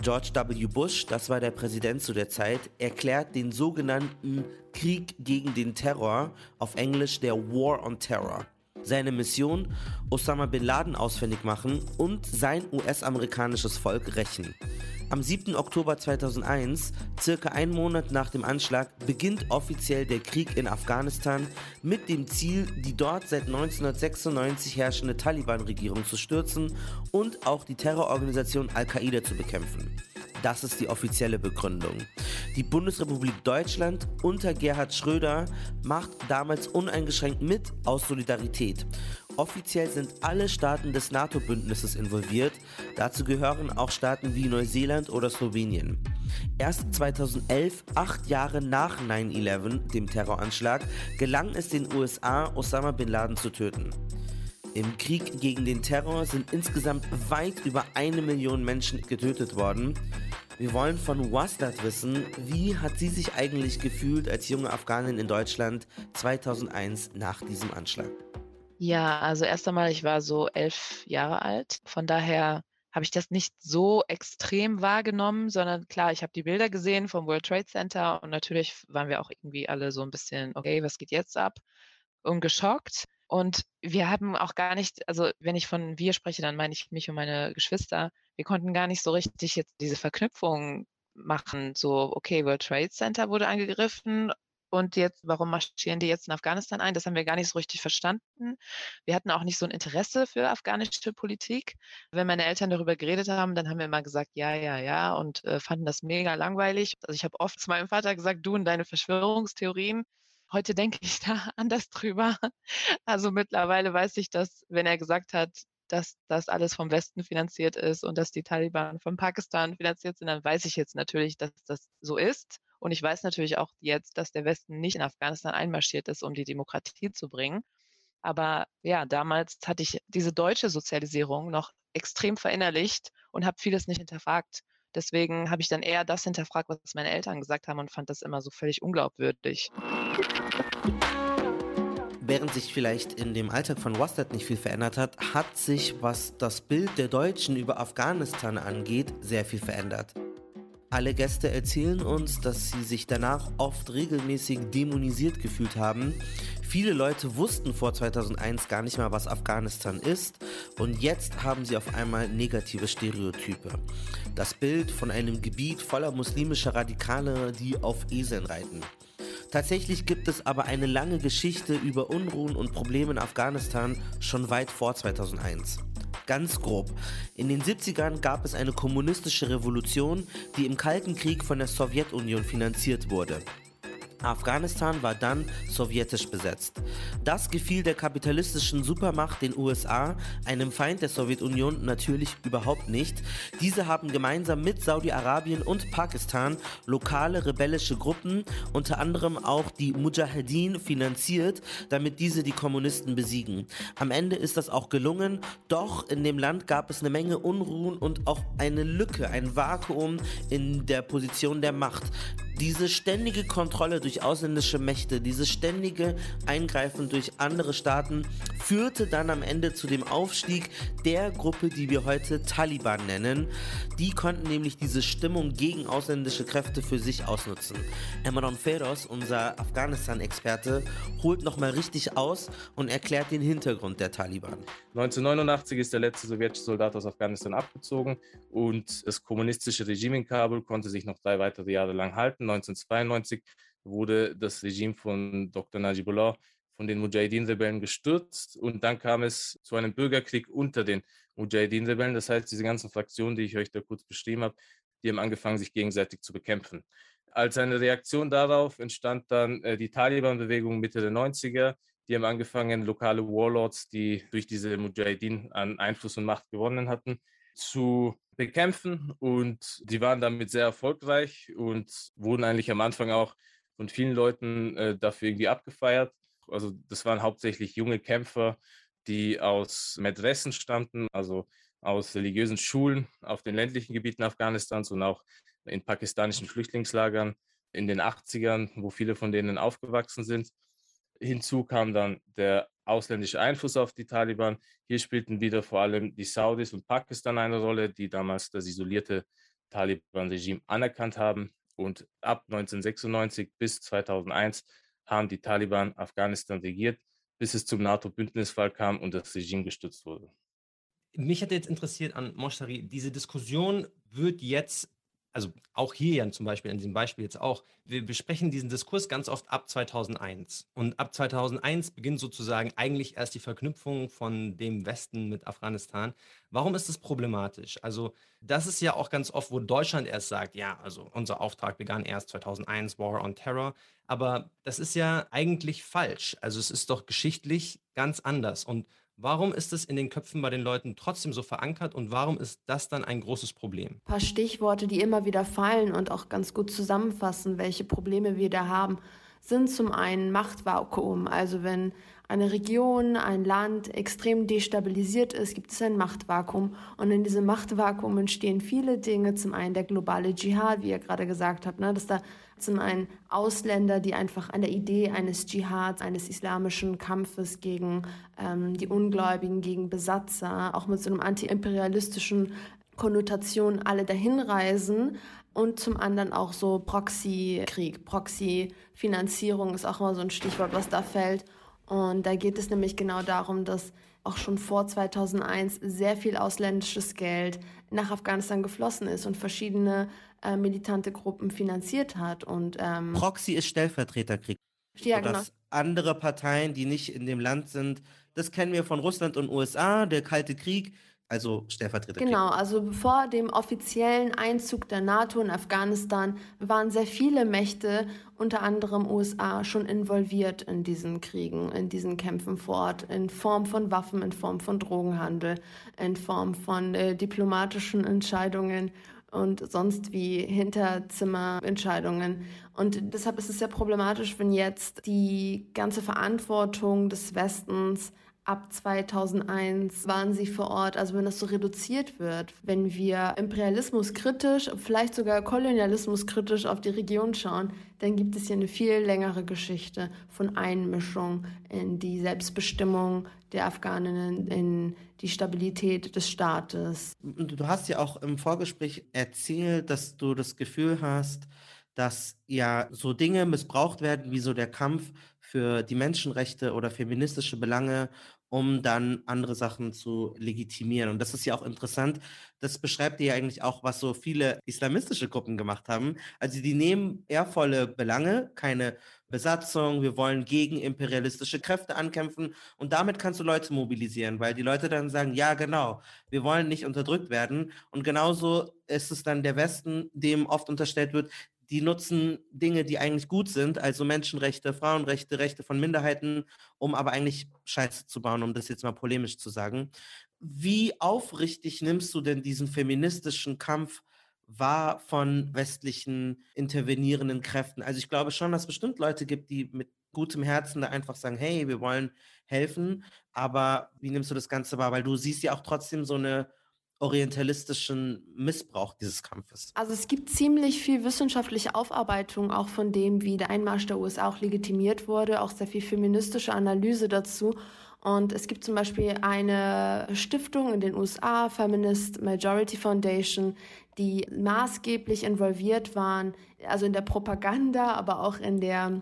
Speaker 5: George W. Bush, das war der Präsident zu der Zeit, erklärt den sogenannten Krieg gegen den Terror, auf Englisch der War on Terror. Seine Mission, Osama bin Laden ausfindig machen und sein US-amerikanisches Volk rächen. Am 7. Oktober 2001, circa einen Monat nach dem Anschlag, beginnt offiziell der Krieg in Afghanistan mit dem Ziel, die dort seit 1996 herrschende Taliban-Regierung zu stürzen und auch die Terrororganisation Al-Qaida zu bekämpfen. Das ist die offizielle Begründung. Die Bundesrepublik Deutschland unter Gerhard Schröder macht damals uneingeschränkt mit aus Solidarität. Offiziell sind alle Staaten des NATO-Bündnisses involviert. Dazu gehören auch Staaten wie Neuseeland oder Slowenien. Erst 2011, acht Jahre nach 9-11, dem Terroranschlag, gelang es den USA, Osama bin Laden zu töten. Im Krieg gegen den Terror sind insgesamt weit über eine Million Menschen getötet worden. Wir wollen von Wastad wissen, wie hat sie sich eigentlich gefühlt als junge Afghanin in Deutschland 2001 nach diesem Anschlag?
Speaker 2: Ja, also erst einmal, ich war so elf Jahre alt. Von daher habe ich das nicht so extrem wahrgenommen, sondern klar, ich habe die Bilder gesehen vom World Trade Center und natürlich waren wir auch irgendwie alle so ein bisschen, okay, was geht jetzt ab? Und geschockt. Und wir haben auch gar nicht, also wenn ich von wir spreche, dann meine ich mich und meine Geschwister, wir konnten gar nicht so richtig jetzt diese Verknüpfung machen, so, okay, World Trade Center wurde angegriffen und jetzt, warum marschieren die jetzt in Afghanistan ein? Das haben wir gar nicht so richtig verstanden. Wir hatten auch nicht so ein Interesse für afghanische Politik. Wenn meine Eltern darüber geredet haben, dann haben wir immer gesagt, ja, ja, ja und äh, fanden das mega langweilig. Also ich habe oft zu meinem Vater gesagt, du und deine Verschwörungstheorien. Heute denke ich da anders drüber. Also mittlerweile weiß ich, dass, wenn er gesagt hat, dass das alles vom Westen finanziert ist und dass die Taliban von Pakistan finanziert sind, dann weiß ich jetzt natürlich, dass das so ist. Und ich weiß natürlich auch jetzt, dass der Westen nicht in Afghanistan einmarschiert ist, um die Demokratie zu bringen. Aber ja, damals hatte ich diese deutsche Sozialisierung noch extrem verinnerlicht und habe vieles nicht hinterfragt. Deswegen habe ich dann eher das hinterfragt, was meine Eltern gesagt haben und fand das immer so völlig unglaubwürdig.
Speaker 5: Während sich vielleicht in dem Alltag von Wastad nicht viel verändert hat, hat sich, was das Bild der Deutschen über Afghanistan angeht, sehr viel verändert. Alle Gäste erzählen uns, dass sie sich danach oft regelmäßig dämonisiert gefühlt haben. Viele Leute wussten vor 2001 gar nicht mal, was Afghanistan ist und jetzt haben sie auf einmal negative Stereotype. Das Bild von einem Gebiet voller muslimischer Radikale, die auf Eseln reiten. Tatsächlich gibt es aber eine lange Geschichte über Unruhen und Probleme in Afghanistan schon weit vor 2001. Ganz grob. In den 70ern gab es eine kommunistische Revolution, die im Kalten Krieg von der Sowjetunion finanziert wurde. Afghanistan war dann sowjetisch besetzt. Das gefiel der kapitalistischen Supermacht den USA, einem Feind der Sowjetunion natürlich überhaupt nicht. Diese haben gemeinsam mit Saudi-Arabien und Pakistan lokale rebellische Gruppen, unter anderem auch die Mujahedin, finanziert, damit diese die Kommunisten besiegen. Am Ende ist das auch gelungen, doch in dem Land gab es eine Menge Unruhen und auch eine Lücke, ein Vakuum in der Position der Macht. Diese ständige Kontrolle durch ausländische Mächte, dieses ständige Eingreifen durch andere Staaten führte dann am Ende zu dem Aufstieg der Gruppe, die wir heute Taliban nennen. Die konnten nämlich diese Stimmung gegen ausländische Kräfte für sich ausnutzen. Emron Feroz, unser Afghanistan-Experte, holt nochmal richtig aus und erklärt den Hintergrund der Taliban.
Speaker 3: 1989 ist der letzte sowjetische Soldat aus Afghanistan abgezogen und das kommunistische Regime in Kabul konnte sich noch drei weitere Jahre lang halten. 1992 wurde das Regime von Dr. Najibullah von den Mujahideen-Rebellen gestürzt und dann kam es zu einem Bürgerkrieg unter den Mujahideen-Rebellen. Das heißt, diese ganzen Fraktionen, die ich euch da kurz beschrieben habe, die haben angefangen, sich gegenseitig zu bekämpfen. Als eine Reaktion darauf entstand dann äh, die Taliban-Bewegung Mitte der 90er. Die haben angefangen, lokale Warlords, die durch diese Mujahideen an Einfluss und Macht gewonnen hatten, zu bekämpfen. Und die waren damit sehr erfolgreich und wurden eigentlich am Anfang auch von vielen Leuten äh, dafür irgendwie abgefeiert. Also das waren hauptsächlich junge Kämpfer, die aus Medressen stammten, also aus religiösen Schulen auf den ländlichen Gebieten Afghanistans und auch in pakistanischen Flüchtlingslagern in den 80ern, wo viele von denen aufgewachsen sind. Hinzu kam dann der ausländische Einfluss auf die Taliban. Hier spielten wieder vor allem die Saudis und Pakistan eine Rolle, die damals das isolierte Taliban-Regime anerkannt haben. Und ab 1996 bis 2001 haben die Taliban Afghanistan regiert, bis es zum NATO-Bündnisfall kam und das Regime gestützt wurde.
Speaker 4: Mich hätte jetzt interessiert an Moshari, diese Diskussion wird jetzt also auch hier ja zum Beispiel, in diesem Beispiel jetzt auch, wir besprechen diesen Diskurs ganz oft ab 2001. Und ab 2001 beginnt sozusagen eigentlich erst die Verknüpfung von dem Westen mit Afghanistan. Warum ist das problematisch? Also das ist ja auch ganz oft, wo Deutschland erst sagt, ja, also unser Auftrag begann erst 2001, War on Terror. Aber das ist ja eigentlich falsch. Also es ist doch geschichtlich ganz anders. Und Warum ist es in den Köpfen bei den Leuten trotzdem so verankert und warum ist das dann ein großes Problem?
Speaker 1: Ein paar Stichworte, die immer wieder fallen und auch ganz gut zusammenfassen, welche Probleme wir da haben, sind zum einen Machtvakuum. Also wenn eine Region, ein Land extrem destabilisiert ist, gibt es ein Machtvakuum. Und in diesem Machtvakuum entstehen viele Dinge. Zum einen der globale Dschihad, wie ihr gerade gesagt habt, ne, dass da zum einen Ausländer, die einfach an der Idee eines Dschihads, eines islamischen Kampfes gegen ähm, die Ungläubigen, gegen Besatzer, auch mit so einem antiimperialistischen Konnotation alle dahin reisen und zum anderen auch so Proxy-Krieg, Proxy-Finanzierung ist auch immer so ein Stichwort, was da fällt. Und da geht es nämlich genau darum, dass auch schon vor 2001 sehr viel ausländisches Geld nach Afghanistan geflossen ist und verschiedene äh, militante Gruppen finanziert hat. Und, ähm,
Speaker 5: Proxy ist Stellvertreterkrieg. Ja, genau. Dass andere Parteien, die nicht in dem Land sind, das kennen wir von Russland und USA, der Kalte Krieg, also Stellvertreterkrieg.
Speaker 1: Genau, also vor dem offiziellen Einzug der NATO in Afghanistan waren sehr viele Mächte, unter anderem USA, schon involviert in diesen Kriegen, in diesen Kämpfen vor Ort, in Form von Waffen, in Form von Drogenhandel, in Form von äh, diplomatischen Entscheidungen und sonst wie Hinterzimmerentscheidungen. Und deshalb ist es sehr problematisch, wenn jetzt die ganze Verantwortung des Westens ab 2001 waren sie vor Ort. Also wenn das so reduziert wird, wenn wir Imperialismus kritisch, vielleicht sogar Kolonialismus kritisch auf die Region schauen, dann gibt es hier eine viel längere Geschichte von Einmischung in die Selbstbestimmung der Afghaninnen, in die Stabilität des Staates.
Speaker 5: Du hast ja auch im Vorgespräch erzählt, dass du das Gefühl hast, dass ja so Dinge missbraucht werden, wie so der Kampf für die Menschenrechte oder feministische Belange um dann andere Sachen zu legitimieren. Und das ist ja auch interessant. Das beschreibt ja eigentlich auch, was so viele islamistische Gruppen gemacht haben. Also die nehmen ehrvolle Belange, keine Besatzung, wir wollen gegen imperialistische Kräfte ankämpfen und damit kannst du Leute mobilisieren, weil die Leute dann sagen, ja genau, wir wollen nicht unterdrückt werden und genauso ist es dann der Westen, dem oft unterstellt wird, die nutzen Dinge, die eigentlich gut sind, also Menschenrechte, Frauenrechte, Rechte von Minderheiten, um aber eigentlich Scheiße zu bauen, um das jetzt mal polemisch zu sagen. Wie aufrichtig nimmst du denn diesen feministischen Kampf wahr von westlichen intervenierenden Kräften? Also ich glaube schon, dass es bestimmt Leute gibt, die mit gutem Herzen da einfach sagen, hey, wir wollen helfen, aber wie nimmst du das Ganze wahr? Weil du siehst ja auch trotzdem so eine orientalistischen Missbrauch dieses Kampfes?
Speaker 1: Also es gibt ziemlich viel wissenschaftliche Aufarbeitung auch von dem, wie der Einmarsch der USA auch legitimiert wurde, auch sehr viel feministische Analyse dazu. Und es gibt zum Beispiel eine Stiftung in den USA, Feminist Majority Foundation, die maßgeblich involviert waren, also in der Propaganda, aber auch in der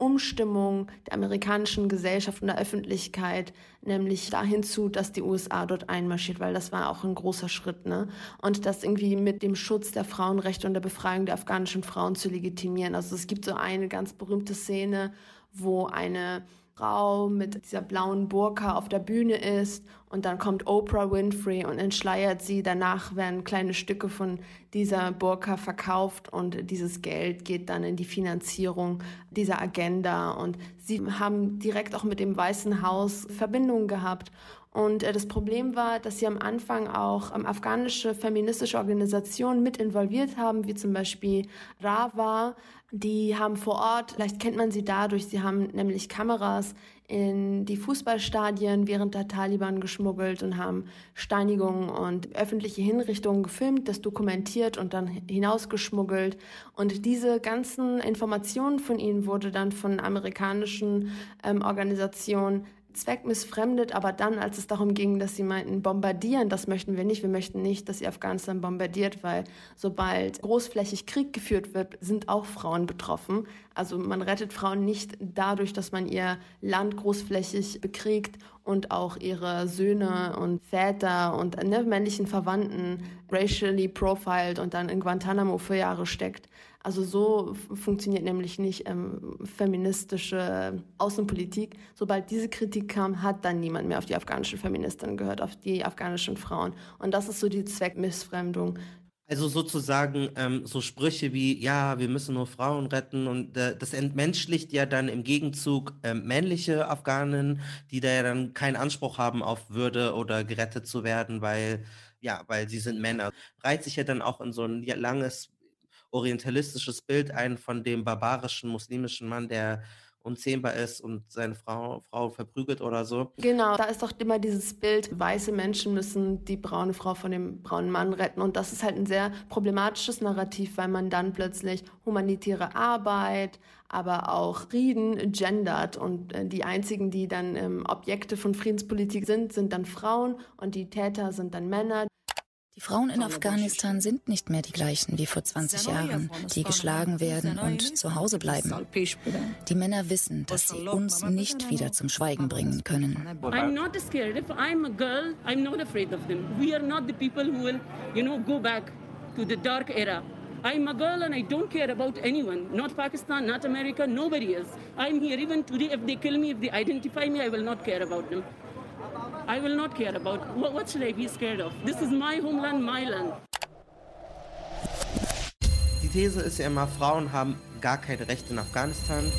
Speaker 1: Umstimmung der amerikanischen Gesellschaft und der Öffentlichkeit, nämlich dahin zu, dass die USA dort einmarschiert, weil das war auch ein großer Schritt, ne? Und das irgendwie mit dem Schutz der Frauenrechte und der Befreiung der afghanischen Frauen zu legitimieren. Also es gibt so eine ganz berühmte Szene, wo eine Frau mit dieser blauen Burka auf der Bühne ist und dann kommt Oprah Winfrey und entschleiert sie. Danach werden kleine Stücke von dieser Burka verkauft und dieses Geld geht dann in die Finanzierung dieser Agenda. Und sie haben direkt auch mit dem Weißen Haus Verbindungen gehabt. Und äh, das Problem war, dass sie am Anfang auch ähm, afghanische feministische Organisationen mit involviert haben, wie zum Beispiel Rava, die haben vor Ort, vielleicht kennt man sie dadurch, sie haben nämlich Kameras in die Fußballstadien während der Taliban geschmuggelt und haben Steinigungen und öffentliche Hinrichtungen gefilmt, das dokumentiert und dann hinausgeschmuggelt. Und diese ganzen Informationen von ihnen wurde dann von amerikanischen ähm, Organisationen zweckmissfremdet, aber dann, als es darum ging, dass sie meinten, bombardieren, das möchten wir nicht. Wir möchten nicht, dass ihr Afghanistan bombardiert, weil sobald großflächig Krieg geführt wird, sind auch Frauen betroffen. Also man rettet Frauen nicht dadurch, dass man ihr Land großflächig bekriegt und auch ihre Söhne und Väter und ne, männlichen Verwandten racially profiled und dann in Guantanamo für Jahre steckt. Also so funktioniert nämlich nicht ähm, feministische Außenpolitik. Sobald diese Kritik kam, hat dann niemand mehr auf die afghanischen Feministinnen gehört, auf die afghanischen Frauen. Und das ist so die Zweckmissfremdung.
Speaker 5: Also sozusagen ähm, so Sprüche wie, ja, wir müssen nur Frauen retten und äh, das entmenschlicht ja dann im Gegenzug äh, männliche Afghanen, die da ja dann keinen Anspruch haben auf Würde oder gerettet zu werden, weil, ja, weil sie sind Männer. Reiht sich ja dann auch in so ein langes orientalistisches Bild ein von dem barbarischen muslimischen Mann, der unzähmbar ist und seine Frau, Frau verprügelt oder so.
Speaker 1: Genau, da ist doch immer dieses Bild, weiße Menschen müssen die braune Frau von dem braunen Mann retten. Und das ist halt ein sehr problematisches Narrativ, weil man dann plötzlich humanitäre Arbeit, aber auch Frieden gendert. Und äh, die einzigen, die dann ähm, Objekte von Friedenspolitik sind, sind dann Frauen und die Täter sind dann Männer.
Speaker 8: Die Frauen in Afghanistan sind nicht mehr die gleichen wie vor 20 Jahren, die geschlagen werden und zu Hause bleiben. Die Männer wissen, dass sie uns nicht wieder zum Schweigen bringen können. I'm not scared. If I'm a girl, I'm not afraid of them. We are not the people who will, you know, go back to the dark era. I'm a girl and I don't care about anyone. Not Pakistan, not America, nobody else. I'm here even today. If they kill me, if they identify me, I will not care about them. I will not care about. What, what should I be scared of? This is my homeland, my land.
Speaker 5: Die These ist ja immer, Frauen haben gar keine Rechte in Afghanistan.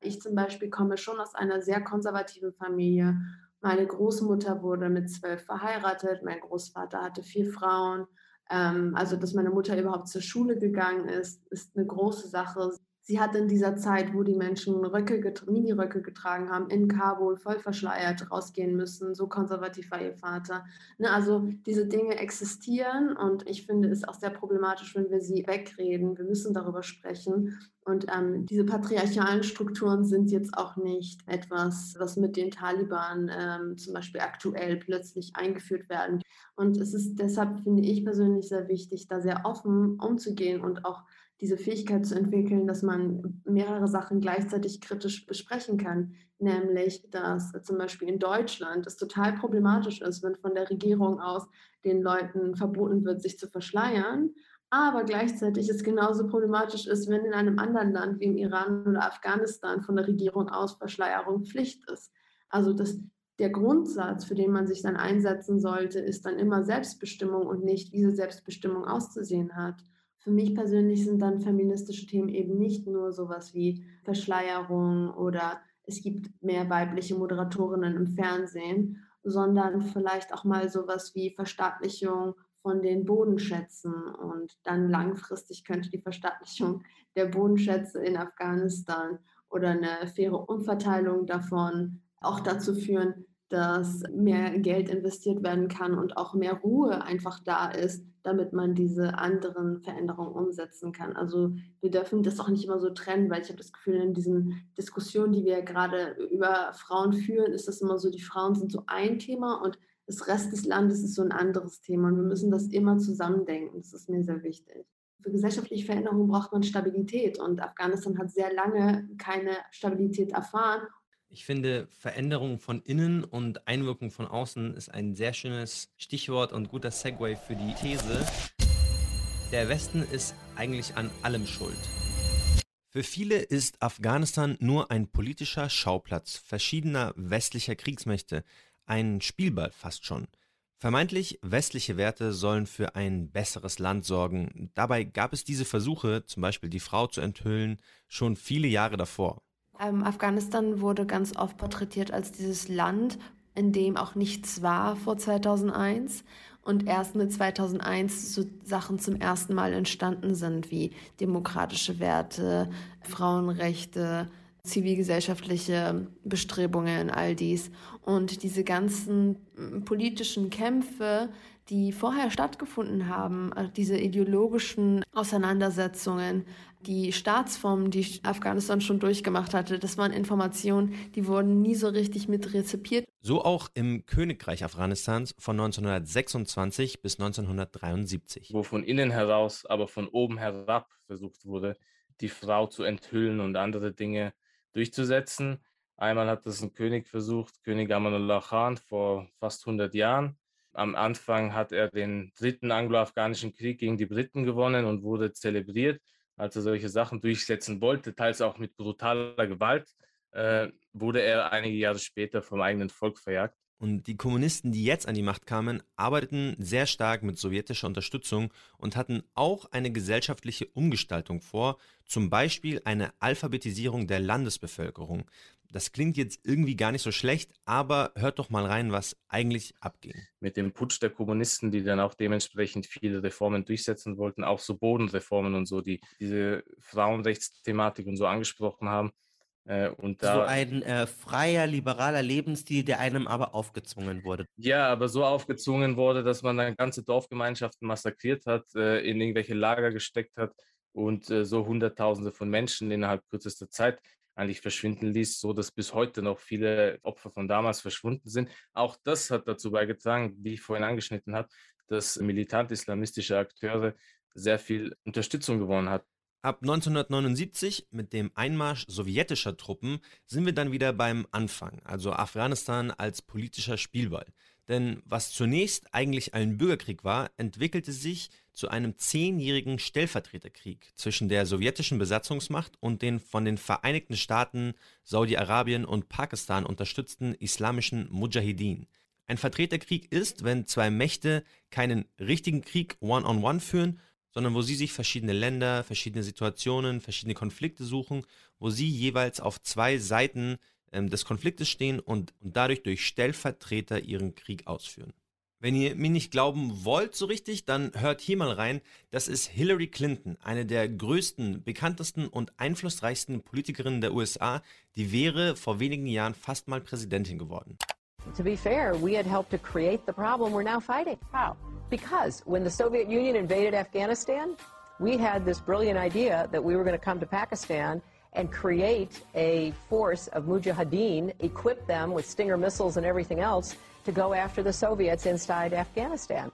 Speaker 1: Ich zum Beispiel komme schon aus einer sehr konservativen Familie. Meine Großmutter wurde mit zwölf verheiratet, mein Großvater hatte vier Frauen. Ähm, also, dass meine Mutter überhaupt zur Schule gegangen ist, ist eine große Sache. Sie hat in dieser Zeit, wo die Menschen Röcke, Mini-Röcke getragen haben, in Kabul voll verschleiert rausgehen müssen. So konservativ war ihr Vater. Ne, also diese Dinge existieren und ich finde es auch sehr problematisch, wenn wir sie wegreden. Wir müssen darüber sprechen. Und ähm, diese patriarchalen Strukturen sind jetzt auch nicht etwas, was mit den Taliban ähm, zum Beispiel aktuell plötzlich eingeführt werden. Und es ist deshalb, finde ich persönlich, sehr wichtig, da sehr offen umzugehen und auch diese Fähigkeit zu entwickeln, dass man mehrere Sachen gleichzeitig kritisch besprechen kann. Nämlich, dass zum Beispiel in Deutschland es total problematisch ist, wenn von der Regierung aus den Leuten verboten wird, sich zu verschleiern. Aber gleichzeitig es genauso problematisch ist, wenn in einem anderen Land wie im Iran oder Afghanistan von der Regierung aus Verschleierung Pflicht ist. Also das, der Grundsatz, für den man sich dann einsetzen sollte, ist dann immer Selbstbestimmung und nicht, wie diese Selbstbestimmung auszusehen hat für mich persönlich sind dann feministische Themen eben nicht nur sowas wie Verschleierung oder es gibt mehr weibliche Moderatorinnen im Fernsehen, sondern vielleicht auch mal sowas wie Verstaatlichung von den Bodenschätzen. Und dann langfristig könnte die Verstaatlichung der Bodenschätze in Afghanistan oder eine faire Umverteilung davon auch dazu führen, dass mehr Geld investiert werden kann und auch mehr Ruhe einfach da ist, damit man diese anderen Veränderungen umsetzen kann. Also wir dürfen das auch nicht immer so trennen, weil ich habe das Gefühl, in diesen Diskussionen, die wir gerade über Frauen führen, ist das immer so, die Frauen sind so ein Thema und das Rest des Landes ist so ein anderes Thema. Und wir müssen das immer zusammendenken. Das ist mir sehr wichtig. Für gesellschaftliche Veränderungen braucht man Stabilität und Afghanistan hat sehr lange keine Stabilität erfahren
Speaker 4: ich finde, Veränderung von innen und Einwirkung von außen ist ein sehr schönes Stichwort und guter Segway für die These. Der Westen ist eigentlich an allem schuld. Für viele ist Afghanistan nur ein politischer Schauplatz verschiedener westlicher Kriegsmächte, ein Spielball fast schon. Vermeintlich westliche Werte sollen für ein besseres Land sorgen. Dabei gab es diese Versuche, zum Beispiel die Frau zu enthüllen, schon viele Jahre davor.
Speaker 1: Ähm, Afghanistan wurde ganz oft porträtiert als dieses Land, in dem auch nichts war vor 2001 und erst mit 2001 so Sachen zum ersten Mal entstanden sind wie demokratische Werte, Frauenrechte, zivilgesellschaftliche Bestrebungen, all dies. Und diese ganzen politischen Kämpfe, die vorher stattgefunden haben, also diese ideologischen Auseinandersetzungen, die Staatsformen, die Afghanistan schon durchgemacht hatte, das waren Informationen, die wurden nie so richtig mit rezipiert.
Speaker 4: So auch im Königreich Afghanistans von 1926 bis 1973.
Speaker 3: Wo von innen heraus, aber von oben herab versucht wurde, die Frau zu enthüllen und andere Dinge durchzusetzen. Einmal hat das ein König versucht, König Amanullah Khan vor fast 100 Jahren. Am Anfang hat er den dritten anglo-afghanischen Krieg gegen die Briten gewonnen und wurde zelebriert als er solche Sachen durchsetzen wollte, teils auch mit brutaler Gewalt, äh, wurde er einige Jahre später vom eigenen Volk verjagt.
Speaker 4: Und die Kommunisten, die jetzt an die Macht kamen, arbeiteten sehr stark mit sowjetischer Unterstützung und hatten auch eine gesellschaftliche Umgestaltung vor, zum Beispiel eine Alphabetisierung der Landesbevölkerung. Das klingt jetzt irgendwie gar nicht so schlecht, aber hört doch mal rein, was eigentlich abging.
Speaker 3: Mit dem Putsch der Kommunisten, die dann auch dementsprechend viele Reformen durchsetzen wollten, auch so Bodenreformen und so, die diese Frauenrechtsthematik und so angesprochen haben.
Speaker 5: Äh, und da, so ein äh, freier, liberaler Lebensstil, der einem aber aufgezwungen wurde.
Speaker 3: Ja, aber so aufgezwungen wurde, dass man dann ganze Dorfgemeinschaften massakriert hat, äh, in irgendwelche Lager gesteckt hat und äh, so Hunderttausende von Menschen innerhalb kürzester Zeit eigentlich verschwinden ließ, so dass bis heute noch viele Opfer von damals verschwunden sind. Auch das hat dazu beigetragen, wie ich vorhin angeschnitten habe, dass militant-islamistische Akteure sehr viel Unterstützung gewonnen hat.
Speaker 4: Ab 1979 mit dem Einmarsch sowjetischer Truppen sind wir dann wieder beim Anfang, also Afghanistan als politischer Spielball. Denn was zunächst eigentlich ein Bürgerkrieg war, entwickelte sich zu einem zehnjährigen Stellvertreterkrieg zwischen der sowjetischen Besatzungsmacht und den von den Vereinigten Staaten, Saudi-Arabien und Pakistan unterstützten islamischen Mujahideen. Ein Vertreterkrieg ist, wenn zwei Mächte keinen richtigen Krieg one-on-one -on -one führen, sondern wo sie sich verschiedene Länder, verschiedene Situationen, verschiedene Konflikte suchen, wo sie jeweils auf zwei Seiten ähm, des Konfliktes stehen und, und dadurch durch Stellvertreter ihren Krieg ausführen. Wenn ihr mir nicht glauben wollt so richtig, dann hört hier mal rein. Das ist Hillary Clinton, eine der größten, bekanntesten und einflussreichsten Politikerinnen der USA. Die wäre vor wenigen Jahren fast mal Präsidentin geworden.
Speaker 10: To be fair, we had helped to create the problem we're now fighting. How? Because when the Soviet Union invaded Afghanistan, we had this brilliant idea that we were going to come to Pakistan and create a force of mujahideen, equip them with Stinger missiles and everything else to go after the Soviets inside Afghanistan.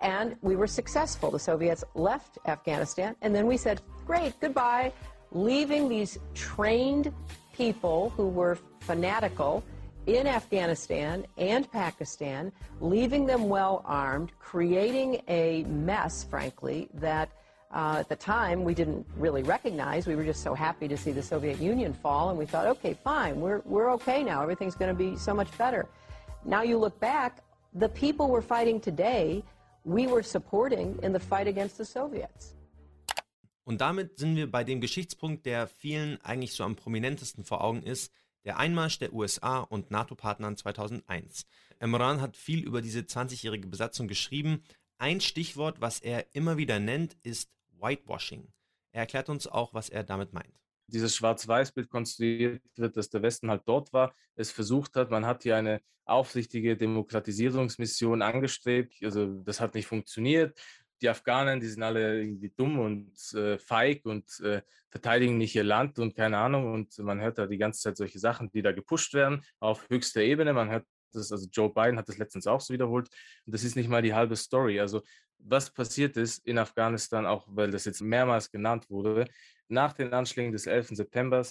Speaker 10: And we were successful. The Soviets left Afghanistan, and then we said, great, goodbye, leaving these trained people who were fanatical in Afghanistan and Pakistan, leaving them well armed, creating a mess, frankly, that uh, at the time we didn't really recognize. We were just so happy to see the Soviet Union fall, and we thought, okay, fine, we're, we're okay now. Everything's going to be so much better. Now you look back, the people we're fighting today, we were supporting in the fight against the Soviets.
Speaker 4: Und damit sind wir bei dem Geschichtspunkt, der vielen eigentlich so am prominentesten vor Augen ist, der Einmarsch der USA und NATO-Partnern 2001. Imran hat viel über diese 20-jährige Besatzung geschrieben. Ein Stichwort, was er immer wieder nennt, ist Whitewashing. Er erklärt uns auch, was er damit meint.
Speaker 3: dieses Schwarz-Weiß-Bild konstruiert wird, dass der Westen halt dort war, es versucht hat. Man hat hier eine aufsichtige Demokratisierungsmission angestrebt. Also das hat nicht funktioniert. Die Afghanen, die sind alle irgendwie dumm und äh, feig und äh, verteidigen nicht ihr Land und keine Ahnung. Und man hört da die ganze Zeit solche Sachen, die da gepusht werden auf höchster Ebene. Man hört das, also Joe Biden hat das letztens auch so wiederholt. Und das ist nicht mal die halbe Story. Also was passiert ist in Afghanistan, auch weil das jetzt mehrmals genannt wurde, nach den Anschlägen des 11. September,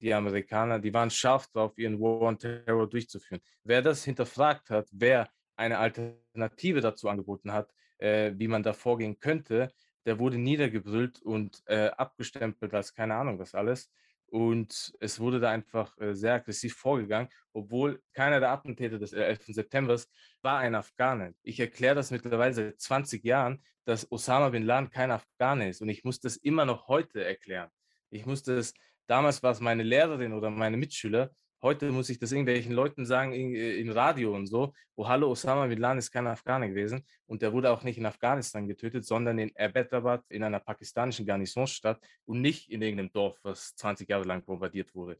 Speaker 3: die Amerikaner, die waren scharf drauf, ihren War on Terror durchzuführen. Wer das hinterfragt hat, wer eine Alternative dazu angeboten hat, äh, wie man da vorgehen könnte, der wurde niedergebrüllt und äh, abgestempelt als keine Ahnung was alles. Und es wurde da einfach äh, sehr aggressiv vorgegangen, obwohl keiner der Attentäter des 11. September war ein Afghaner. Ich erkläre das mittlerweile seit 20 Jahren, dass Osama bin Laden kein Afghaner ist. Und ich muss das immer noch heute erklären. Ich musste es, damals war es meine Lehrerin oder meine Mitschüler, Heute muss ich das irgendwelchen Leuten sagen äh, im Radio und so, wo hallo, Osama Bin Laden ist kein Afghaner gewesen und der wurde auch nicht in Afghanistan getötet, sondern in Abbottabad in einer pakistanischen Garnisonsstadt und nicht in irgendeinem Dorf, was 20 Jahre lang bombardiert wurde.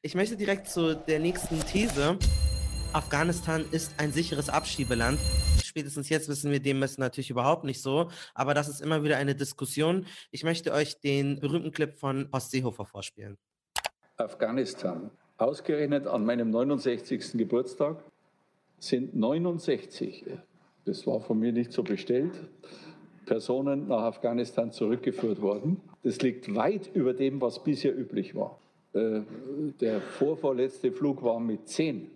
Speaker 5: Ich möchte direkt zu der nächsten These. Afghanistan ist ein sicheres Abschiebeland. Spätestens jetzt wissen wir dem ist natürlich überhaupt nicht so, aber das ist immer wieder eine Diskussion. Ich möchte euch den berühmten Clip von Horst Seehofer vorspielen.
Speaker 11: Afghanistan Ausgerechnet an meinem 69. Geburtstag sind 69, das war von mir nicht so bestellt, Personen nach Afghanistan zurückgeführt worden. Das liegt weit über dem, was bisher üblich war. Äh, der vorvorletzte Flug war mit 10.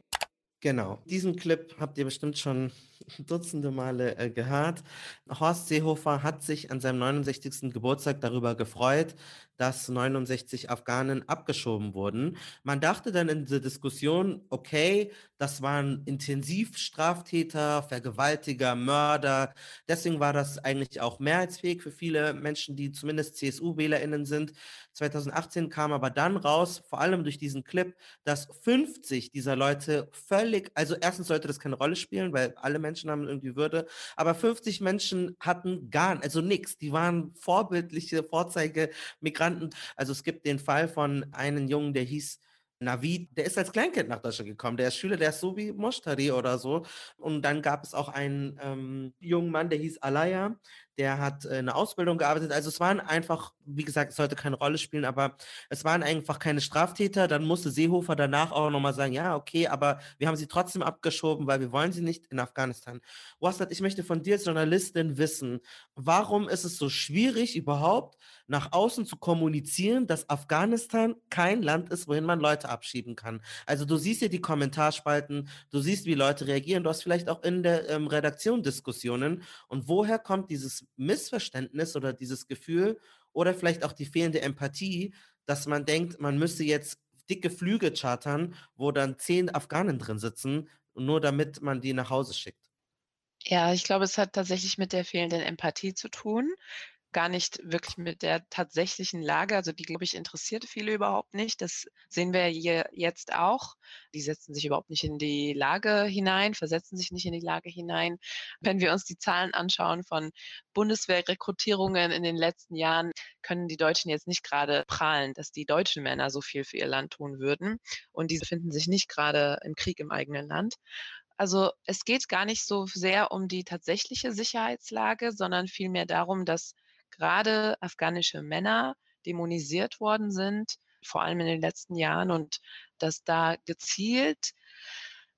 Speaker 5: Genau, diesen Clip habt ihr bestimmt schon dutzende Male äh, gehört. Horst Seehofer hat sich an seinem 69. Geburtstag darüber gefreut, dass 69 Afghanen abgeschoben wurden. Man dachte dann in dieser Diskussion, okay, das waren Intensivstraftäter, Vergewaltiger, Mörder. Deswegen war das eigentlich auch mehrheitsfähig für viele Menschen, die zumindest CSU-WählerInnen sind. 2018 kam aber dann raus, vor allem durch diesen Clip, dass 50 dieser Leute völlig, also erstens sollte das keine Rolle spielen, weil alle Menschen haben irgendwie Würde, aber 50 Menschen hatten gar, also nichts. Die waren vorbildliche Vorzeigemigranten. Also es gibt den Fall von einem Jungen, der hieß Navid, der ist als Kleinkind nach Deutschland gekommen. Der ist Schüler, der ist so wie Moshtari oder so. Und dann gab es auch einen ähm, jungen Mann, der hieß Alaya, der hat äh, eine Ausbildung gearbeitet. Also es waren einfach, wie gesagt, es sollte keine Rolle spielen, aber es waren einfach keine Straftäter. Dann musste Seehofer danach auch nochmal sagen, ja, okay, aber wir haben sie trotzdem abgeschoben, weil wir wollen sie nicht in Afghanistan. Waslat, ich möchte von dir als Journalistin wissen, warum ist es so schwierig überhaupt nach außen zu kommunizieren, dass Afghanistan kein Land ist, wohin man Leute abschieben kann. Also du siehst ja die Kommentarspalten, du siehst, wie Leute reagieren, du hast vielleicht auch in der ähm, Redaktion Diskussionen. Und woher kommt dieses Missverständnis oder dieses Gefühl oder vielleicht auch die fehlende Empathie, dass man denkt, man müsste jetzt dicke Flüge chartern, wo dann zehn Afghanen drin sitzen, nur damit man die nach Hause schickt.
Speaker 2: Ja, ich glaube, es hat tatsächlich mit der fehlenden Empathie zu tun gar nicht wirklich mit der tatsächlichen Lage. Also die, glaube ich, interessiert viele überhaupt nicht. Das sehen wir hier jetzt auch. Die setzen sich überhaupt nicht in die Lage hinein, versetzen sich nicht in die Lage hinein. Wenn wir uns die Zahlen anschauen von Bundeswehrrekrutierungen in den letzten Jahren, können die Deutschen jetzt nicht gerade prahlen, dass die deutschen Männer so viel für ihr Land tun würden. Und die befinden sich nicht gerade im Krieg im eigenen Land. Also es geht gar nicht so sehr um die tatsächliche Sicherheitslage, sondern vielmehr darum, dass gerade afghanische Männer dämonisiert worden sind, vor allem in den letzten Jahren und dass da gezielt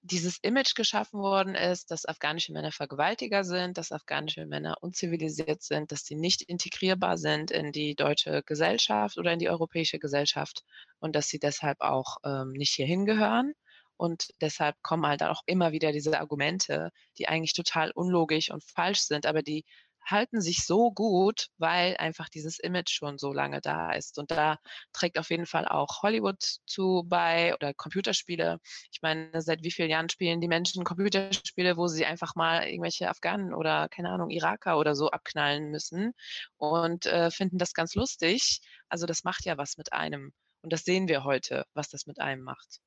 Speaker 2: dieses Image geschaffen worden ist, dass afghanische Männer Vergewaltiger sind, dass afghanische Männer unzivilisiert sind, dass sie nicht integrierbar sind in die deutsche Gesellschaft oder in die europäische Gesellschaft und dass sie deshalb auch ähm, nicht hierhin gehören. Und deshalb kommen halt auch immer wieder diese Argumente, die eigentlich total unlogisch und falsch sind, aber die halten sich so gut, weil einfach dieses Image schon so lange da ist. Und da trägt auf jeden Fall auch Hollywood zu bei oder Computerspiele. Ich meine, seit wie vielen Jahren spielen die Menschen Computerspiele, wo sie einfach mal irgendwelche Afghanen oder keine Ahnung, Iraker oder so abknallen müssen und äh, finden das ganz lustig. Also das macht ja was mit einem. Und das sehen wir heute, was das mit einem macht.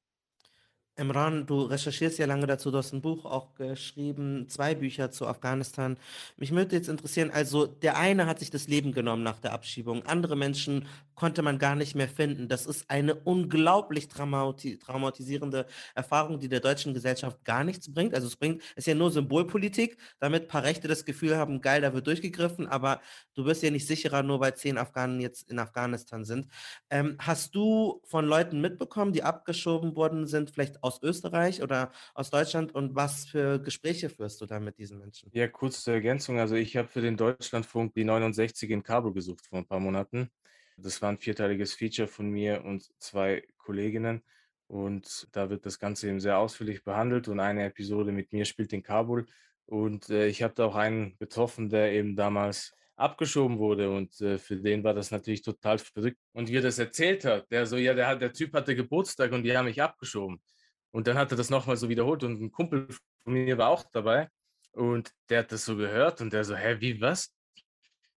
Speaker 5: Imran, du recherchierst ja lange dazu, du hast ein Buch auch geschrieben, zwei Bücher zu Afghanistan. Mich würde jetzt interessieren, also der eine hat sich das Leben genommen nach der Abschiebung, andere Menschen konnte man gar nicht mehr finden. Das ist eine unglaublich traumati traumatisierende Erfahrung, die der deutschen Gesellschaft gar nichts bringt. Also es bringt, es ist ja nur Symbolpolitik, damit ein paar Rechte das Gefühl haben, geil, da wird durchgegriffen, aber du wirst ja nicht sicherer, nur weil zehn Afghanen jetzt in Afghanistan sind. Ähm, hast du von Leuten mitbekommen, die abgeschoben worden sind, vielleicht aus Österreich oder aus Deutschland und was für Gespräche führst du da mit diesen Menschen?
Speaker 3: Ja, kurz zur Ergänzung. Also ich habe für den Deutschlandfunk die 69 in Kabul gesucht vor ein paar Monaten. Das war ein vierteiliges Feature von mir und zwei Kolleginnen. Und da wird das Ganze eben sehr ausführlich behandelt und eine Episode mit mir spielt in Kabul. Und äh, ich habe da auch einen getroffen, der eben damals abgeschoben wurde und äh, für den war das natürlich total verrückt. Und wie er das erzählt hat, der so, ja, der, der Typ hatte Geburtstag und die haben mich abgeschoben. Und dann hat er das nochmal so wiederholt und ein Kumpel von mir war auch dabei und der hat das so gehört und der so, hä, wie, was?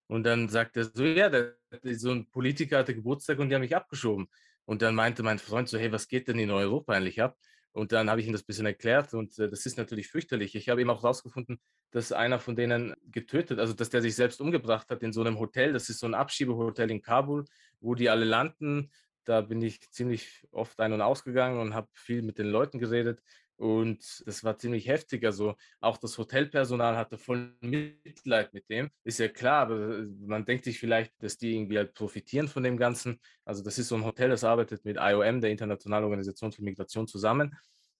Speaker 3: Und dann sagt er so, ja, der, so ein Politiker hatte Geburtstag und die haben mich abgeschoben. Und dann meinte mein Freund so, hey, was geht denn in Europa eigentlich ab? Und dann habe ich ihm das ein bisschen erklärt und äh, das ist natürlich fürchterlich. Ich habe eben auch herausgefunden, dass einer von denen getötet, also dass der sich selbst umgebracht hat in so einem Hotel. Das ist so ein Abschiebehotel in Kabul, wo die alle landen da bin ich ziemlich oft ein- und ausgegangen und habe viel mit den Leuten geredet. Und das war ziemlich heftig. Also auch das Hotelpersonal hatte voll Mitleid mit dem. Ist ja klar, aber äh, man denkt sich vielleicht, dass die irgendwie halt profitieren von dem Ganzen. Also das ist so ein Hotel, das arbeitet mit IOM, der Internationalen Organisation für Migration, zusammen.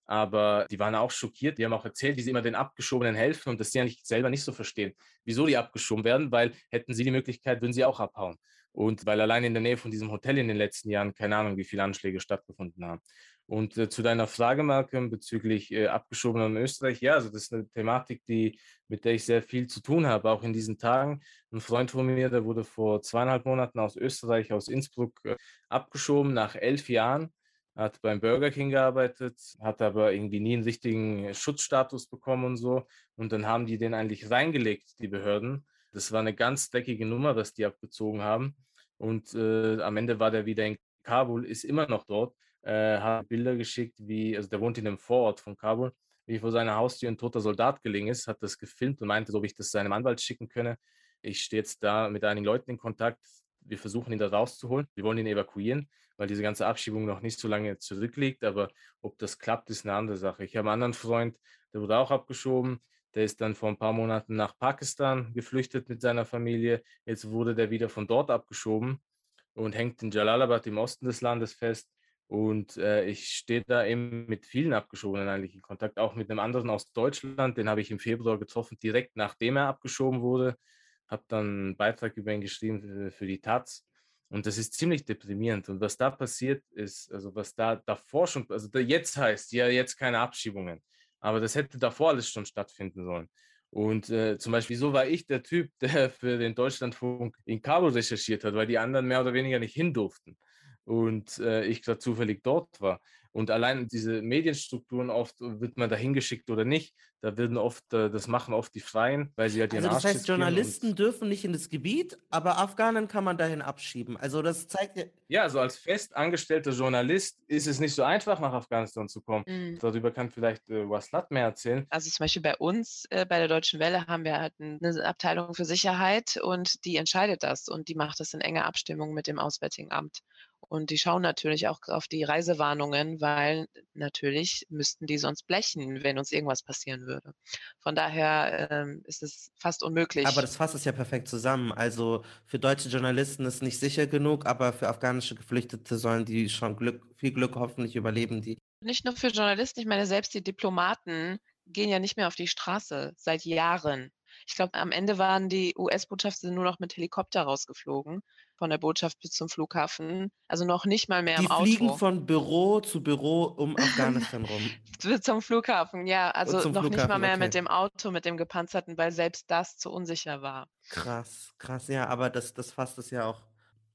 Speaker 3: Aber die waren auch schockiert. Die haben auch erzählt, wie sie immer den Abgeschobenen helfen und dass sie eigentlich selber nicht so verstehen, wieso die abgeschoben werden, weil hätten sie die Möglichkeit, würden sie auch abhauen. Und weil allein in der Nähe von diesem Hotel in den letzten Jahren keine Ahnung, wie viele Anschläge stattgefunden haben. Und äh, zu deiner Frage, Malcolm, bezüglich äh, Abgeschobener in Österreich, ja, also das ist eine Thematik, die, mit der ich sehr viel zu tun habe, auch in diesen Tagen. Ein Freund von mir, der wurde vor zweieinhalb Monaten aus Österreich, aus Innsbruck, äh, abgeschoben nach elf Jahren, hat beim Burger King gearbeitet, hat aber irgendwie nie einen richtigen Schutzstatus bekommen und so. Und dann haben die den eigentlich reingelegt, die Behörden. Das war eine ganz dreckige Nummer, was die abgezogen haben. Und äh, am Ende war der wieder in Kabul, ist immer noch dort, äh, hat Bilder geschickt, wie, also der wohnt in einem Vorort von Kabul, wie vor seiner Haustür ein toter Soldat gelegen ist, hat das gefilmt und meinte, ob ich das seinem Anwalt schicken könne. Ich stehe jetzt da mit einigen Leuten in Kontakt. Wir versuchen ihn da rauszuholen. Wir wollen ihn evakuieren, weil diese ganze Abschiebung noch nicht so lange zurückliegt. Aber ob das klappt, ist eine andere Sache. Ich habe einen anderen Freund, der wurde auch abgeschoben. Der ist dann vor ein paar Monaten nach Pakistan geflüchtet mit seiner Familie. Jetzt wurde der wieder von dort abgeschoben und hängt in Jalalabad im Osten des Landes fest. Und äh, ich stehe da eben mit vielen Abgeschobenen eigentlich in Kontakt, auch mit einem anderen aus Deutschland. Den habe ich im Februar getroffen, direkt nachdem er abgeschoben wurde. Habe dann einen Beitrag über ihn geschrieben für, die Taz. Und das ist ziemlich deprimierend. Und was da passiert ist, also was da davor schon, also da jetzt heißt, ja, jetzt keine Abschiebungen. Aber das hätte davor alles schon stattfinden sollen. Und äh, zum Beispiel, so war ich der Typ, der für den Deutschlandfunk in Kabul recherchiert hat, weil die anderen mehr oder weniger nicht hin durften. Und äh, ich gerade zufällig dort war. Und allein diese Medienstrukturen oft wird man da hingeschickt oder nicht. Da werden oft, äh, das machen oft die Freien, weil sie halt ihren
Speaker 5: Also das
Speaker 3: Arsch
Speaker 5: heißt, Journalisten dürfen nicht in das Gebiet, aber Afghanen kann man dahin abschieben. Also das zeigt ja.
Speaker 3: Ja, also als fest angestellter Journalist ist es nicht so einfach, nach Afghanistan zu kommen.
Speaker 2: Mhm.
Speaker 3: Darüber kann vielleicht äh, Waslat mehr erzählen.
Speaker 2: Also zum Beispiel bei uns, äh, bei der Deutschen Welle, haben wir halt eine Abteilung für Sicherheit und die entscheidet das und die macht das in enger Abstimmung mit dem Auswärtigen Amt. Und die schauen natürlich auch auf die Reisewarnungen, weil natürlich müssten die sonst blechen, wenn uns irgendwas passieren würde. Von daher ähm, ist es fast unmöglich.
Speaker 5: Aber das fasst es ja perfekt zusammen. Also für deutsche Journalisten ist nicht sicher genug, aber für afghanische Geflüchtete sollen die schon Glück, viel Glück hoffentlich überleben, die.
Speaker 2: Nicht nur für Journalisten, ich meine, selbst die Diplomaten gehen ja nicht mehr auf die Straße seit Jahren. Ich glaube, am Ende waren die US-Botschafter nur noch mit Helikopter rausgeflogen, von der Botschaft bis zum Flughafen. Also noch nicht mal mehr
Speaker 5: Die
Speaker 2: im Auto.
Speaker 5: fliegen von Büro zu Büro um Afghanistan rum.
Speaker 2: zum Flughafen, ja. Also noch nicht mal
Speaker 5: Flughafen,
Speaker 2: mehr
Speaker 5: okay.
Speaker 2: mit dem Auto, mit dem gepanzerten, weil selbst das zu unsicher war.
Speaker 5: Krass, krass, ja, aber das, das fasst es ja auch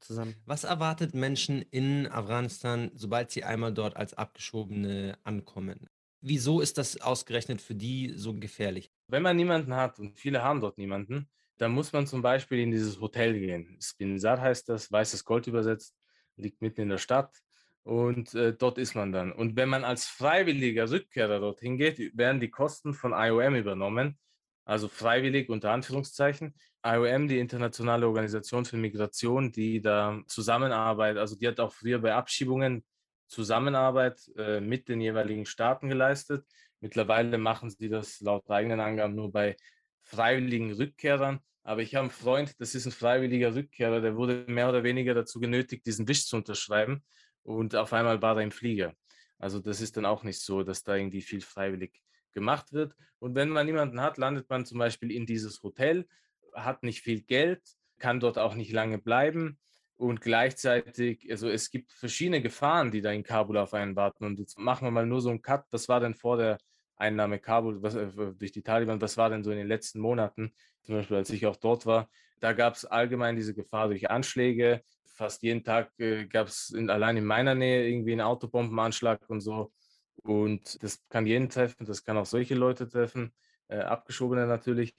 Speaker 5: zusammen.
Speaker 4: Was erwartet Menschen in Afghanistan, sobald sie einmal dort als Abgeschobene ankommen? Wieso ist das ausgerechnet für die so gefährlich?
Speaker 3: Wenn man niemanden hat, und viele haben dort niemanden, dann muss man zum Beispiel in dieses Hotel gehen. Spinzar heißt das, weißes Gold übersetzt, liegt mitten in der Stadt. und äh, dort ist man dann. Und wenn man als freiwilliger Rückkehrer dorthin geht, werden die Kosten von IOM übernommen, also freiwillig unter Anführungszeichen. IOM, die Internationale Organisation für Migration, die da Zusammenarbeit, also die hat auch früher bei Abschiebungen Zusammenarbeit äh, mit den jeweiligen Staaten geleistet. Mittlerweile machen sie das laut eigenen Angaben nur bei freiwilligen Rückkehrern. Aber ich habe einen Freund, das ist ein freiwilliger Rückkehrer, der wurde mehr oder weniger dazu genötigt, diesen Wisch zu unterschreiben und auf einmal war er im Flieger. Also das ist dann auch nicht so, dass da irgendwie viel freiwillig gemacht wird. Und wenn man niemanden hat, landet man zum Beispiel in dieses Hotel, hat nicht viel Geld, kann dort auch nicht lange bleiben und gleichzeitig, also es gibt verschiedene Gefahren, die da in Kabul auf einen warten. Und jetzt machen wir mal nur so einen Cut. Was war denn vor der Einnahme Kabul was, äh, durch die Taliban? Was war denn so in den letzten Monaten? Zum Beispiel, als ich auch dort war, da gab es allgemein diese Gefahr durch Anschläge, fast jeden Tag äh, gab es allein in meiner Nähe irgendwie einen Autobombenanschlag und so. Und das kann jeden treffen, das kann auch solche Leute treffen, äh, Abgeschobene natürlich.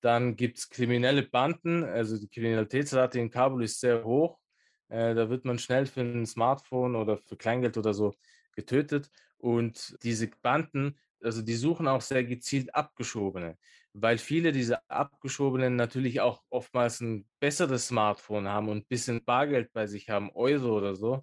Speaker 3: Dann gibt es kriminelle Banden, also die Kriminalitätsrate in Kabul ist sehr hoch. Äh, da wird man schnell für ein Smartphone oder für Kleingeld oder so getötet. Und diese Banden, also die suchen auch sehr gezielt Abgeschobene weil viele dieser Abgeschobenen natürlich auch oftmals ein besseres Smartphone haben und ein bisschen Bargeld bei sich haben, Euro oder so.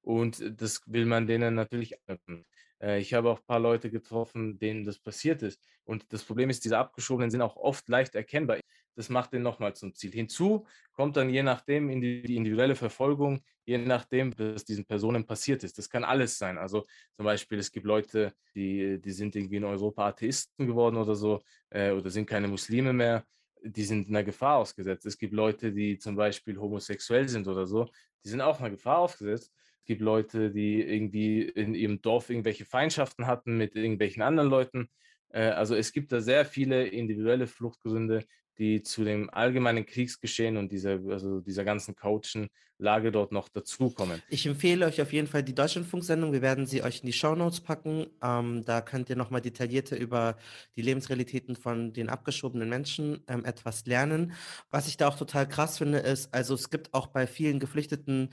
Speaker 3: Und das will man denen natürlich abnehmen. Äh, ich habe auch ein paar Leute getroffen, denen das passiert ist. Und das Problem ist, diese Abgeschobenen sind auch oft leicht erkennbar. Das macht den nochmal zum Ziel. Hinzu kommt dann je nachdem in die, individuelle Verfolgung, je nachdem, was diesen Personen passiert ist. Das kann alles sein. Also zum Beispiel, es gibt Leute, die, die sind irgendwie in Europa Atheisten geworden oder so äh, oder sind keine Muslime mehr. Die sind einer Gefahr ausgesetzt. Es gibt Leute, die zum Beispiel homosexuell sind oder so. Die sind auch einer Gefahr ausgesetzt. Es gibt Leute, die irgendwie in ihrem Dorf irgendwelche Feindschaften hatten mit irgendwelchen anderen Leuten. Äh, also es gibt da sehr viele individuelle Fluchtgründe, die zu dem allgemeinen Kriegsgeschehen und dieser, also dieser ganzen chaotischen Lage dort noch dazukommen.
Speaker 5: Ich empfehle euch auf jeden Fall die Deutschlandfunksendung. Wir werden sie euch in die Shownotes packen. Ähm, da könnt ihr nochmal detaillierter über die Lebensrealitäten von den abgeschobenen Menschen ähm, etwas lernen. Was ich da auch total krass finde, ist, also es gibt auch bei vielen Geflüchteten,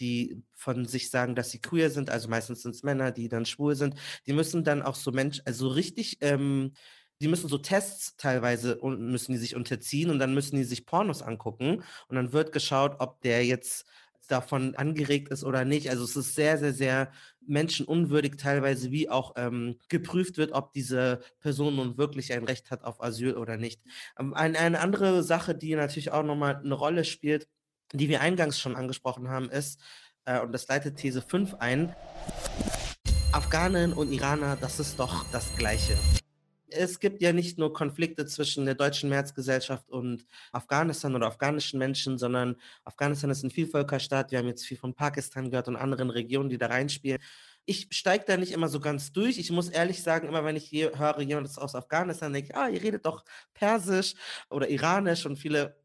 Speaker 5: die von sich sagen, dass sie queer sind, also meistens sind es Männer, die dann schwul sind, die müssen dann auch so Mensch, also richtig ähm, die müssen so Tests teilweise müssen die sich unterziehen und dann müssen die sich Pornos angucken und dann wird geschaut, ob der jetzt davon angeregt ist oder nicht. Also es ist sehr, sehr, sehr menschenunwürdig teilweise, wie auch ähm, geprüft wird, ob diese Person nun wirklich ein Recht hat auf Asyl oder nicht. Ähm, eine, eine andere Sache, die natürlich auch nochmal eine Rolle spielt, die wir eingangs schon angesprochen haben, ist, äh, und das leitet These 5 ein, Afghanen und Iraner, das ist doch das Gleiche es gibt ja nicht nur Konflikte zwischen der deutschen Mehrheitsgesellschaft und Afghanistan oder afghanischen Menschen, sondern Afghanistan ist ein Vielvölkerstaat. Wir haben jetzt viel von Pakistan gehört und anderen Regionen, die da reinspielen. Ich steige da nicht immer so ganz durch. Ich muss ehrlich sagen, immer wenn ich höre, jemand ist aus Afghanistan, denke ich, ah, ihr redet doch Persisch oder Iranisch und viele,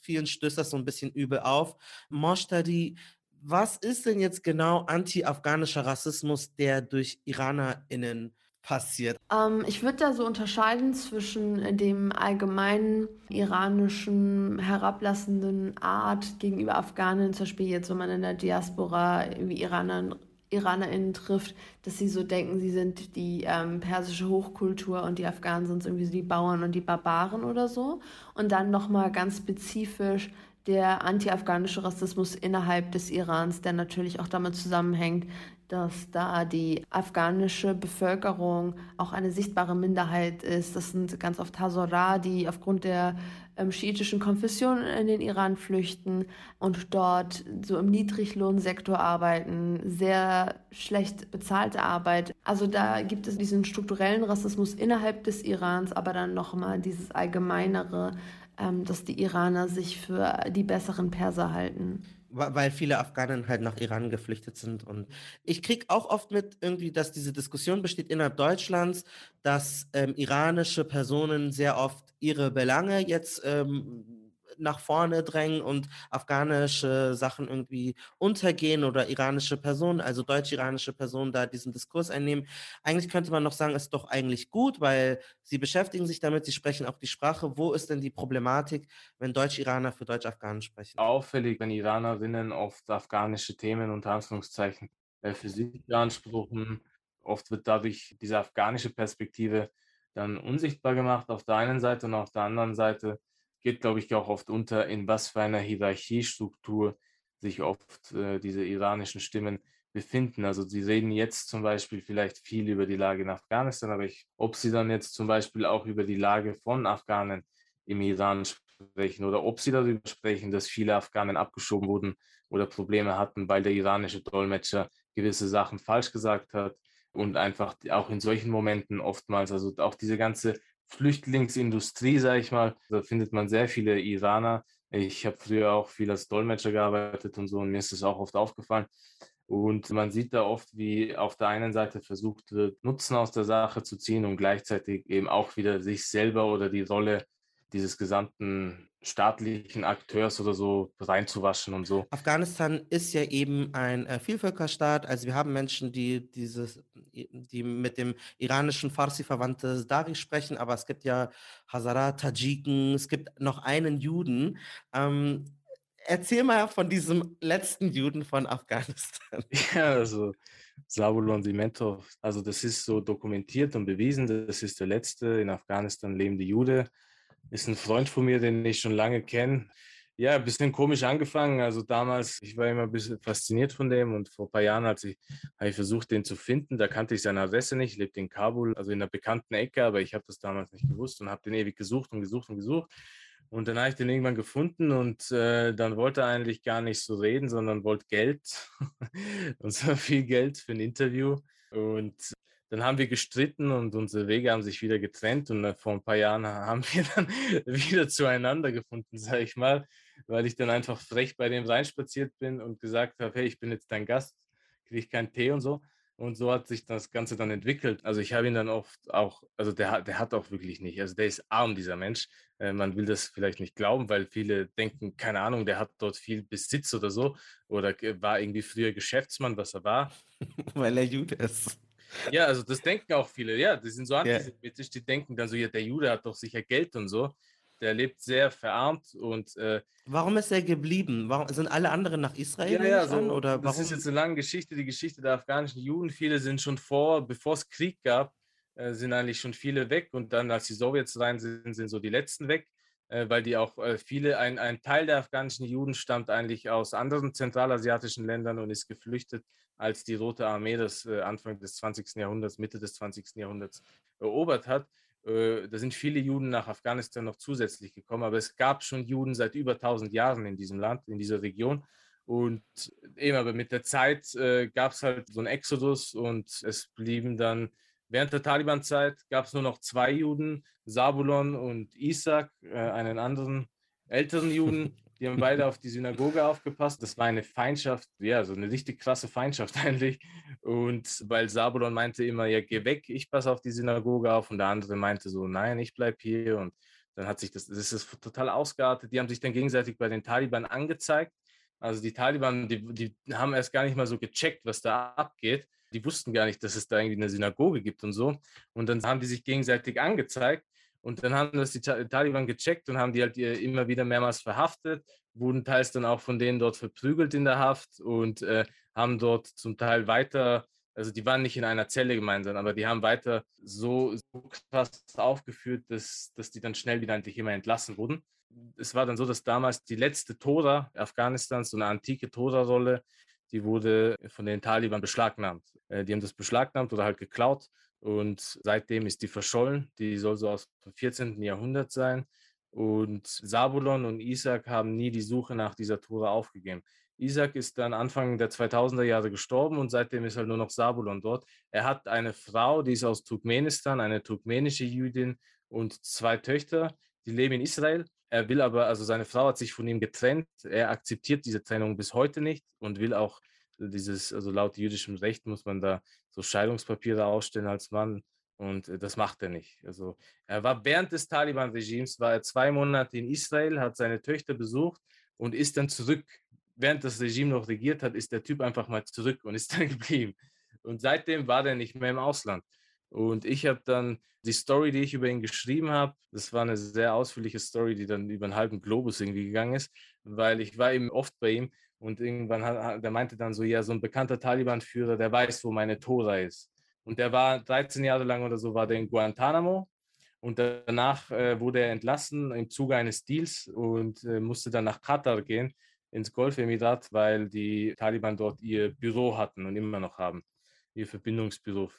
Speaker 5: vielen stößt das so ein bisschen übel auf. Moshtadi, was ist denn jetzt genau anti-afghanischer Rassismus, der durch IranerInnen passiert?
Speaker 1: Ähm, ich würde da so unterscheiden zwischen dem allgemeinen iranischen herablassenden Art gegenüber Afghanen, zum Beispiel jetzt, wenn man in der Diaspora wie Iraner, IranerInnen trifft, dass sie so denken, sie sind die ähm, persische Hochkultur und die Afghanen sind irgendwie so die Bauern und die Barbaren oder so. Und dann nochmal ganz spezifisch der anti-afghanische Rassismus innerhalb des Irans, der natürlich auch damit zusammenhängt, dass da die afghanische Bevölkerung auch eine sichtbare Minderheit ist. Das sind ganz oft Hazara, die aufgrund der ähm, schiitischen Konfession in den Iran flüchten und dort so im Niedriglohnsektor arbeiten, sehr schlecht bezahlte Arbeit. Also da gibt es diesen strukturellen Rassismus innerhalb des Irans, aber dann nochmal dieses allgemeinere, ähm, dass die Iraner sich für die besseren Perser halten
Speaker 5: weil viele Afghanen halt nach Iran geflüchtet sind. Und ich kriege auch oft mit irgendwie, dass diese Diskussion besteht innerhalb Deutschlands, dass ähm, iranische Personen sehr oft ihre Belange jetzt ähm, nach vorne drängen und afghanische Sachen irgendwie untergehen oder iranische Personen, also deutsch-iranische Personen da diesen Diskurs einnehmen. Eigentlich könnte man noch sagen, ist doch eigentlich gut, weil sie beschäftigen sich damit, sie sprechen auch die Sprache. Wo ist denn die Problematik, wenn Deutsch-Iraner für Deutsch-Afghanen sprechen?
Speaker 3: Auffällig, wenn Iranerinnen oft afghanische Themen unter Anführungszeichen äh, für sich beanspruchen. Oft wird dadurch diese afghanische Perspektive dann unsichtbar gemacht auf der einen Seite und auf der anderen Seite geht, glaube ich, auch oft unter, in was für einer Hierarchiestruktur sich oft äh, diese iranischen Stimmen befinden. Also sie reden jetzt zum Beispiel vielleicht viel über die Lage in Afghanistan, aber ich, ob sie dann jetzt zum Beispiel auch über die Lage von Afghanen im Iran sprechen oder ob sie darüber sprechen, dass viele Afghanen abgeschoben wurden oder Probleme hatten, weil der iranische Dolmetscher gewisse Sachen falsch gesagt hat und einfach auch in solchen Momenten oftmals, also auch diese ganze Flüchtlingsindustrie, sage ich mal, da findet man sehr viele Iraner. Ich habe früher auch viel als Dolmetscher gearbeitet und so und mir ist das auch oft aufgefallen. Und man sieht da oft, wie auf der einen Seite versucht wird, Nutzen aus der Sache zu ziehen und gleichzeitig eben auch wieder sich selber oder die Rolle dieses gesamten staatlichen Akteurs oder so reinzuwaschen und so.
Speaker 5: Afghanistan ist ja eben ein äh, Vielvölkerstaat. Also wir haben Menschen, die dieses, die mit dem iranischen Farsi verwandte Dari sprechen, aber es gibt ja Hazara, Tadschiken, es gibt noch einen Juden. Ähm, erzähl mal von diesem letzten Juden von Afghanistan.
Speaker 3: Ja, also Sabulon Simentov, also das ist so dokumentiert und bewiesen, das ist der letzte in Afghanistan lebende Jude ist ein Freund von mir, den ich schon lange kenne. Ja, ein bisschen komisch angefangen. Also damals, ich war immer ein bisschen fasziniert von dem und vor ein paar Jahren, als ich, habe ich versucht, den zu finden, da kannte ich seine Adresse nicht, lebt in Kabul, also in einer bekannten Ecke, aber ich habe das damals nicht gewusst und habe den ewig gesucht und gesucht und gesucht. Und dann habe ich den irgendwann gefunden und äh, dann wollte er eigentlich gar nicht so reden, sondern wollte Geld. und zwar viel Geld für ein Interview. Und dann haben wir gestritten und unsere Wege haben sich wieder getrennt und äh, vor ein paar Jahren haben wir dann wieder zueinander gefunden, sage ich mal, weil ich dann einfach frech bei dem reinspaziert bin und gesagt habe, hey, ich bin jetzt dein Gast, kriege ich keinen Tee und so. Und so hat sich das Ganze dann entwickelt. Also ich habe ihn dann oft auch, also der, der hat auch wirklich nicht, also der ist arm, dieser Mensch. Äh, man will das vielleicht nicht glauben, weil viele denken, keine Ahnung, der hat dort viel Besitz oder so oder war irgendwie früher Geschäftsmann, was er war.
Speaker 5: weil er Jude ist.
Speaker 3: Ja, also das denken auch viele. Ja, die sind so antisemitisch, die denken dann so, ja, der Jude hat doch sicher Geld und so. Der lebt sehr verarmt und. Äh,
Speaker 5: warum ist er geblieben? Warum sind alle anderen nach Israel?
Speaker 3: Ja, ja, so, oder das ist jetzt eine lange Geschichte, die Geschichte der afghanischen Juden. Viele sind schon vor, bevor es Krieg gab, äh, sind eigentlich schon viele weg und dann, als die Sowjets rein sind, sind so die letzten weg äh, weil die auch äh, viele, ein, ein Teil der afghanischen Juden stammt eigentlich aus anderen zentralasiatischen Ländern und ist geflüchtet als die Rote Armee das äh, Anfang des 20. Jahrhunderts, Mitte des 20. Jahrhunderts erobert hat. Da sind viele Juden nach Afghanistan noch zusätzlich gekommen, aber es gab schon Juden seit über 1000 Jahren in diesem Land, in dieser Region. Und eben, aber mit der Zeit gab es halt so einen Exodus und es blieben dann während der Taliban-Zeit gab es nur noch zwei Juden, Sabulon und Isaac, äh, einen anderen älteren Juden, Die haben beide auf die Synagoge aufgepasst. Das war eine Feindschaft, ja, so eine richtig krasse Feindschaft eigentlich. Und weil Sabulon meinte immer, ja, geh weg, ich passe auf die Synagoge auf. Und der andere meinte so, nein, ich bleib hier. Und dann hat sich das, das ist total ausgeartet. Die haben sich dann gegenseitig bei den Taliban angezeigt. Also die Taliban, die, die haben erst gar nicht mal so gecheckt, was da abgeht. Die wussten gar nicht, dass es da irgendwie eine Synagoge gibt und so. Und dann haben die sich gegenseitig angezeigt. Und dann haben das die Taliban gecheckt und haben die halt immer wieder mehrmals verhaftet, wurden teils dann auch von denen dort verprügelt in der Haft und äh, haben dort zum Teil weiter, also die waren nicht in einer Zelle gemeinsam, aber die haben weiter so, so krass aufgeführt, dass, dass die dann schnell wieder eigentlich immer entlassen wurden. Es war dann so, dass damals die letzte Tora Afghanistans, so eine antike Tora-Rolle, die wurde von den Taliban beschlagnahmt. Äh, die haben das beschlagnahmt oder halt geklaut und seitdem ist die verschollen. Die soll so aus dem 14. Jahrhundert sein. Und Sabulon und Isaac haben nie die Suche nach dieser Tora aufgegeben. Isaac ist dann Anfang der 2000er Jahre gestorben und seitdem ist halt nur noch Sabulon dort. Er hat eine Frau, die ist aus Turkmenistan, eine turkmenische Jüdin und zwei Töchter, die leben in Israel. Er will aber, also seine Frau hat sich von ihm getrennt. Er akzeptiert diese Trennung bis heute nicht und will auch dieses, also laut jüdischem Recht muss man da so Scheidungspapiere ausstellen als Mann und äh, das macht er nicht. Also er war während des Taliban-Regimes, war er zwei Monate in Israel, hat seine Töchter besucht und ist dann zurück. Während das Regime noch regiert hat, ist der Typ einfach mal zurück und ist dann geblieben. Und seitdem war der nicht mehr im Ausland. Und ich habe dann die Story, die ich über ihn geschrieben habe, das war eine sehr ausführliche Story, die dann über einen halben Globus irgendwie gegangen ist, weil ich war eben oft bei ihm und irgendwann hat, der meinte dann so, ja, so ein bekannter Taliban-Führer, der weiß, wo meine Tora ist. Und der war 13 Jahre lang oder so, war der in Guantanamo und danach äh, wurde er entlassen im Zuge eines Deals und äh, musste dann nach Katar gehen, ins Golfemirat, weil die Taliban dort ihr Büro hatten und immer noch haben. Ihr Verbindungsbüro,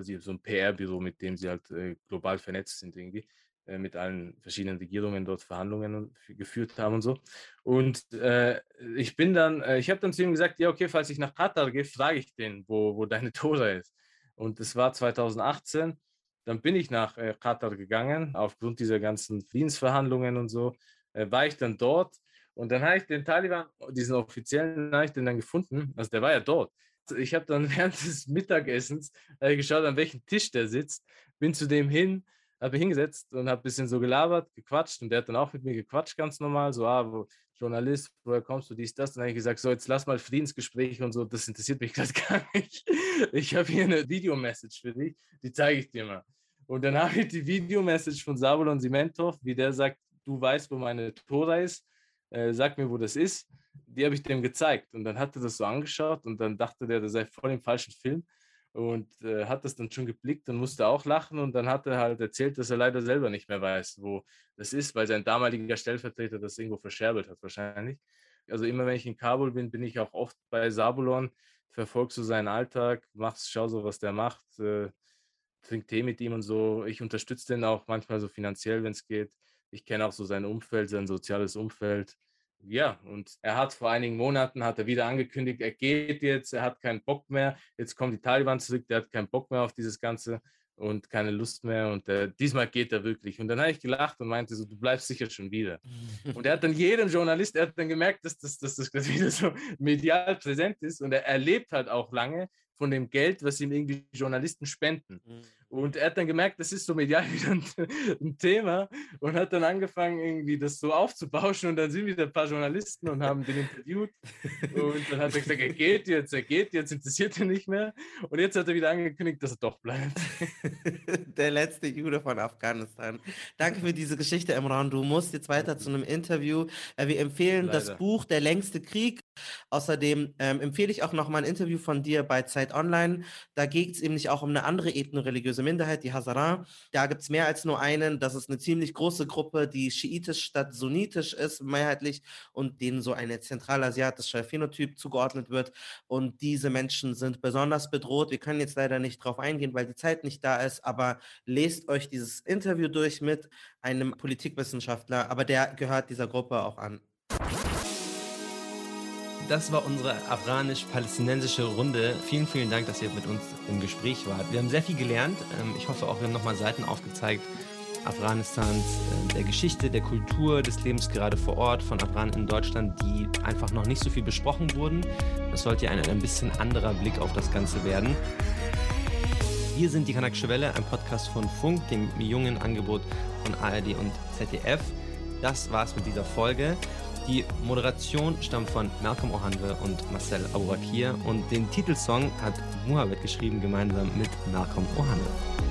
Speaker 3: sie, so ein PR-Büro, mit dem sie halt äh, global vernetzt sind irgendwie, äh, mit allen verschiedenen Regierungen dort Verhandlungen geführt haben und so. Und äh, ich bin dann, äh, ich habe dann zu ihm gesagt, ja okay, falls ich nach Katar gehe, frage ich den, wo, wo deine Tora ist. Und das war 2018 dann bin ich nach äh, Katar gegangen, aufgrund dieser ganzen Friedensverhandlungen und so, äh, war ich dann dort und dann habe ich den Taliban, diesen offiziellen, habe ich den dann gefunden, also der war ja dort. Ich habe dann während des Mittagessens äh, geschaut, an welchem Tisch der sitzt, bin zu dem hin, habe mich hingesetzt und habe ein bisschen so gelabert, gequatscht und der hat dann auch mit mir gequatscht, ganz normal, so, ah, wo, Journalist, woher kommst du, dies, das? Dann habe ich gesagt, so, jetzt lass mal Friedensgespräche und so, das interessiert mich gerade gar nicht. Ich habe hier eine Videomessage für dich, die zeige ich dir mal. Und dann habe ich die Videomessage von Sabulon Simentov, wie der sagt, du weißt, wo meine Tora ist, äh, sag mir, wo das ist. Die habe ich dem gezeigt. Und dann hat er das so angeschaut und dann dachte der, das sei voll im falschen Film. Und äh, hat das dann schon geblickt und musste auch lachen. Und dann hat er halt erzählt, dass er leider selber nicht mehr weiß, wo das ist, weil sein damaliger Stellvertreter das irgendwo verscherbelt hat, wahrscheinlich. Also immer wenn ich in Kabul bin, bin ich auch oft bei Sabulon, verfolgst so seinen Alltag, machst, schau so, was der macht. Äh, trinke Tee mit ihm und so. Ich unterstütze den auch manchmal so finanziell, wenn es geht. Ich kenne auch so sein Umfeld, sein soziales Umfeld. Ja, und er hat vor einigen Monaten hat er wieder angekündigt, er geht jetzt, er hat keinen Bock mehr. Jetzt kommen die Taliban zurück, der hat keinen Bock mehr auf dieses Ganze und keine Lust mehr. Und äh, diesmal geht er wirklich. Und dann habe ich gelacht und meinte so, du bleibst sicher schon wieder. und er hat dann jedem Journalist, er hat dann gemerkt, dass das, dass das wieder so medial präsent ist. Und er erlebt halt auch lange von dem Geld, was ihm irgendwie Journalisten spenden. Mhm. Und er hat dann gemerkt, das ist so medial wieder ein, ein, Thema und hat dann angefangen, irgendwie das so aufzubauschen. Und dann sind wieder ein paar Journalisten und haben den interviewt. Und dann hat er gesagt, er geht jetzt, er geht jetzt, interessiert ihn nicht mehr. Und jetzt hat er wieder angekündigt, dass er doch bleibt.
Speaker 5: Der letzte Jude von Afghanistan. Danke für diese Geschichte, Emran. Du musst jetzt weiter zu einem Interview. Äh, wir empfehlen Leider. das Buch Der längste Krieg. Außerdem ähm, empfehle ich auch noch mal ein Interview von dir bei Zeit Online. Da geht es nämlich auch um eine andere ethno-religiöse Minderheit, die Hazara. Da gibt es mehr als nur einen. Das ist eine ziemlich große Gruppe, die schiitisch statt sunnitisch ist, mehrheitlich, und denen so ein zentralasiatischer Phänotyp zugeordnet wird. Und diese Menschen sind besonders bedroht. Wir können jetzt leider nicht drauf eingehen, weil die Zeit nicht da ist, aber lest euch dieses Interview durch mit einem Politikwissenschaftler, aber der gehört dieser Gruppe auch an.
Speaker 4: Das war unsere afghanisch-palästinensische Runde. Vielen, vielen Dank, dass ihr mit uns im Gespräch wart. Wir haben sehr viel gelernt. Ähm, ich hoffe auch, wir haben nochmal Seiten aufgezeigt Afghanistans, äh, der Geschichte, der Kultur, des Lebens gerade vor Ort von Afghanen in Deutschland, die einfach noch nicht so viel besprochen wurden. Das sollte ja ein, ein bisschen anderer Blick auf das Ganze werden. Wir sind die Kanakische Welle, ein Podcast von Funk, dem jungen Angebot von ARD und ZDF. Das war's mit dieser Folge. Die Moderation stammt von Malcolm Ohanwe und Marcel Abourakir und den Titelsong hat Muhammad geschrieben gemeinsam mit Malcolm Ohanwe.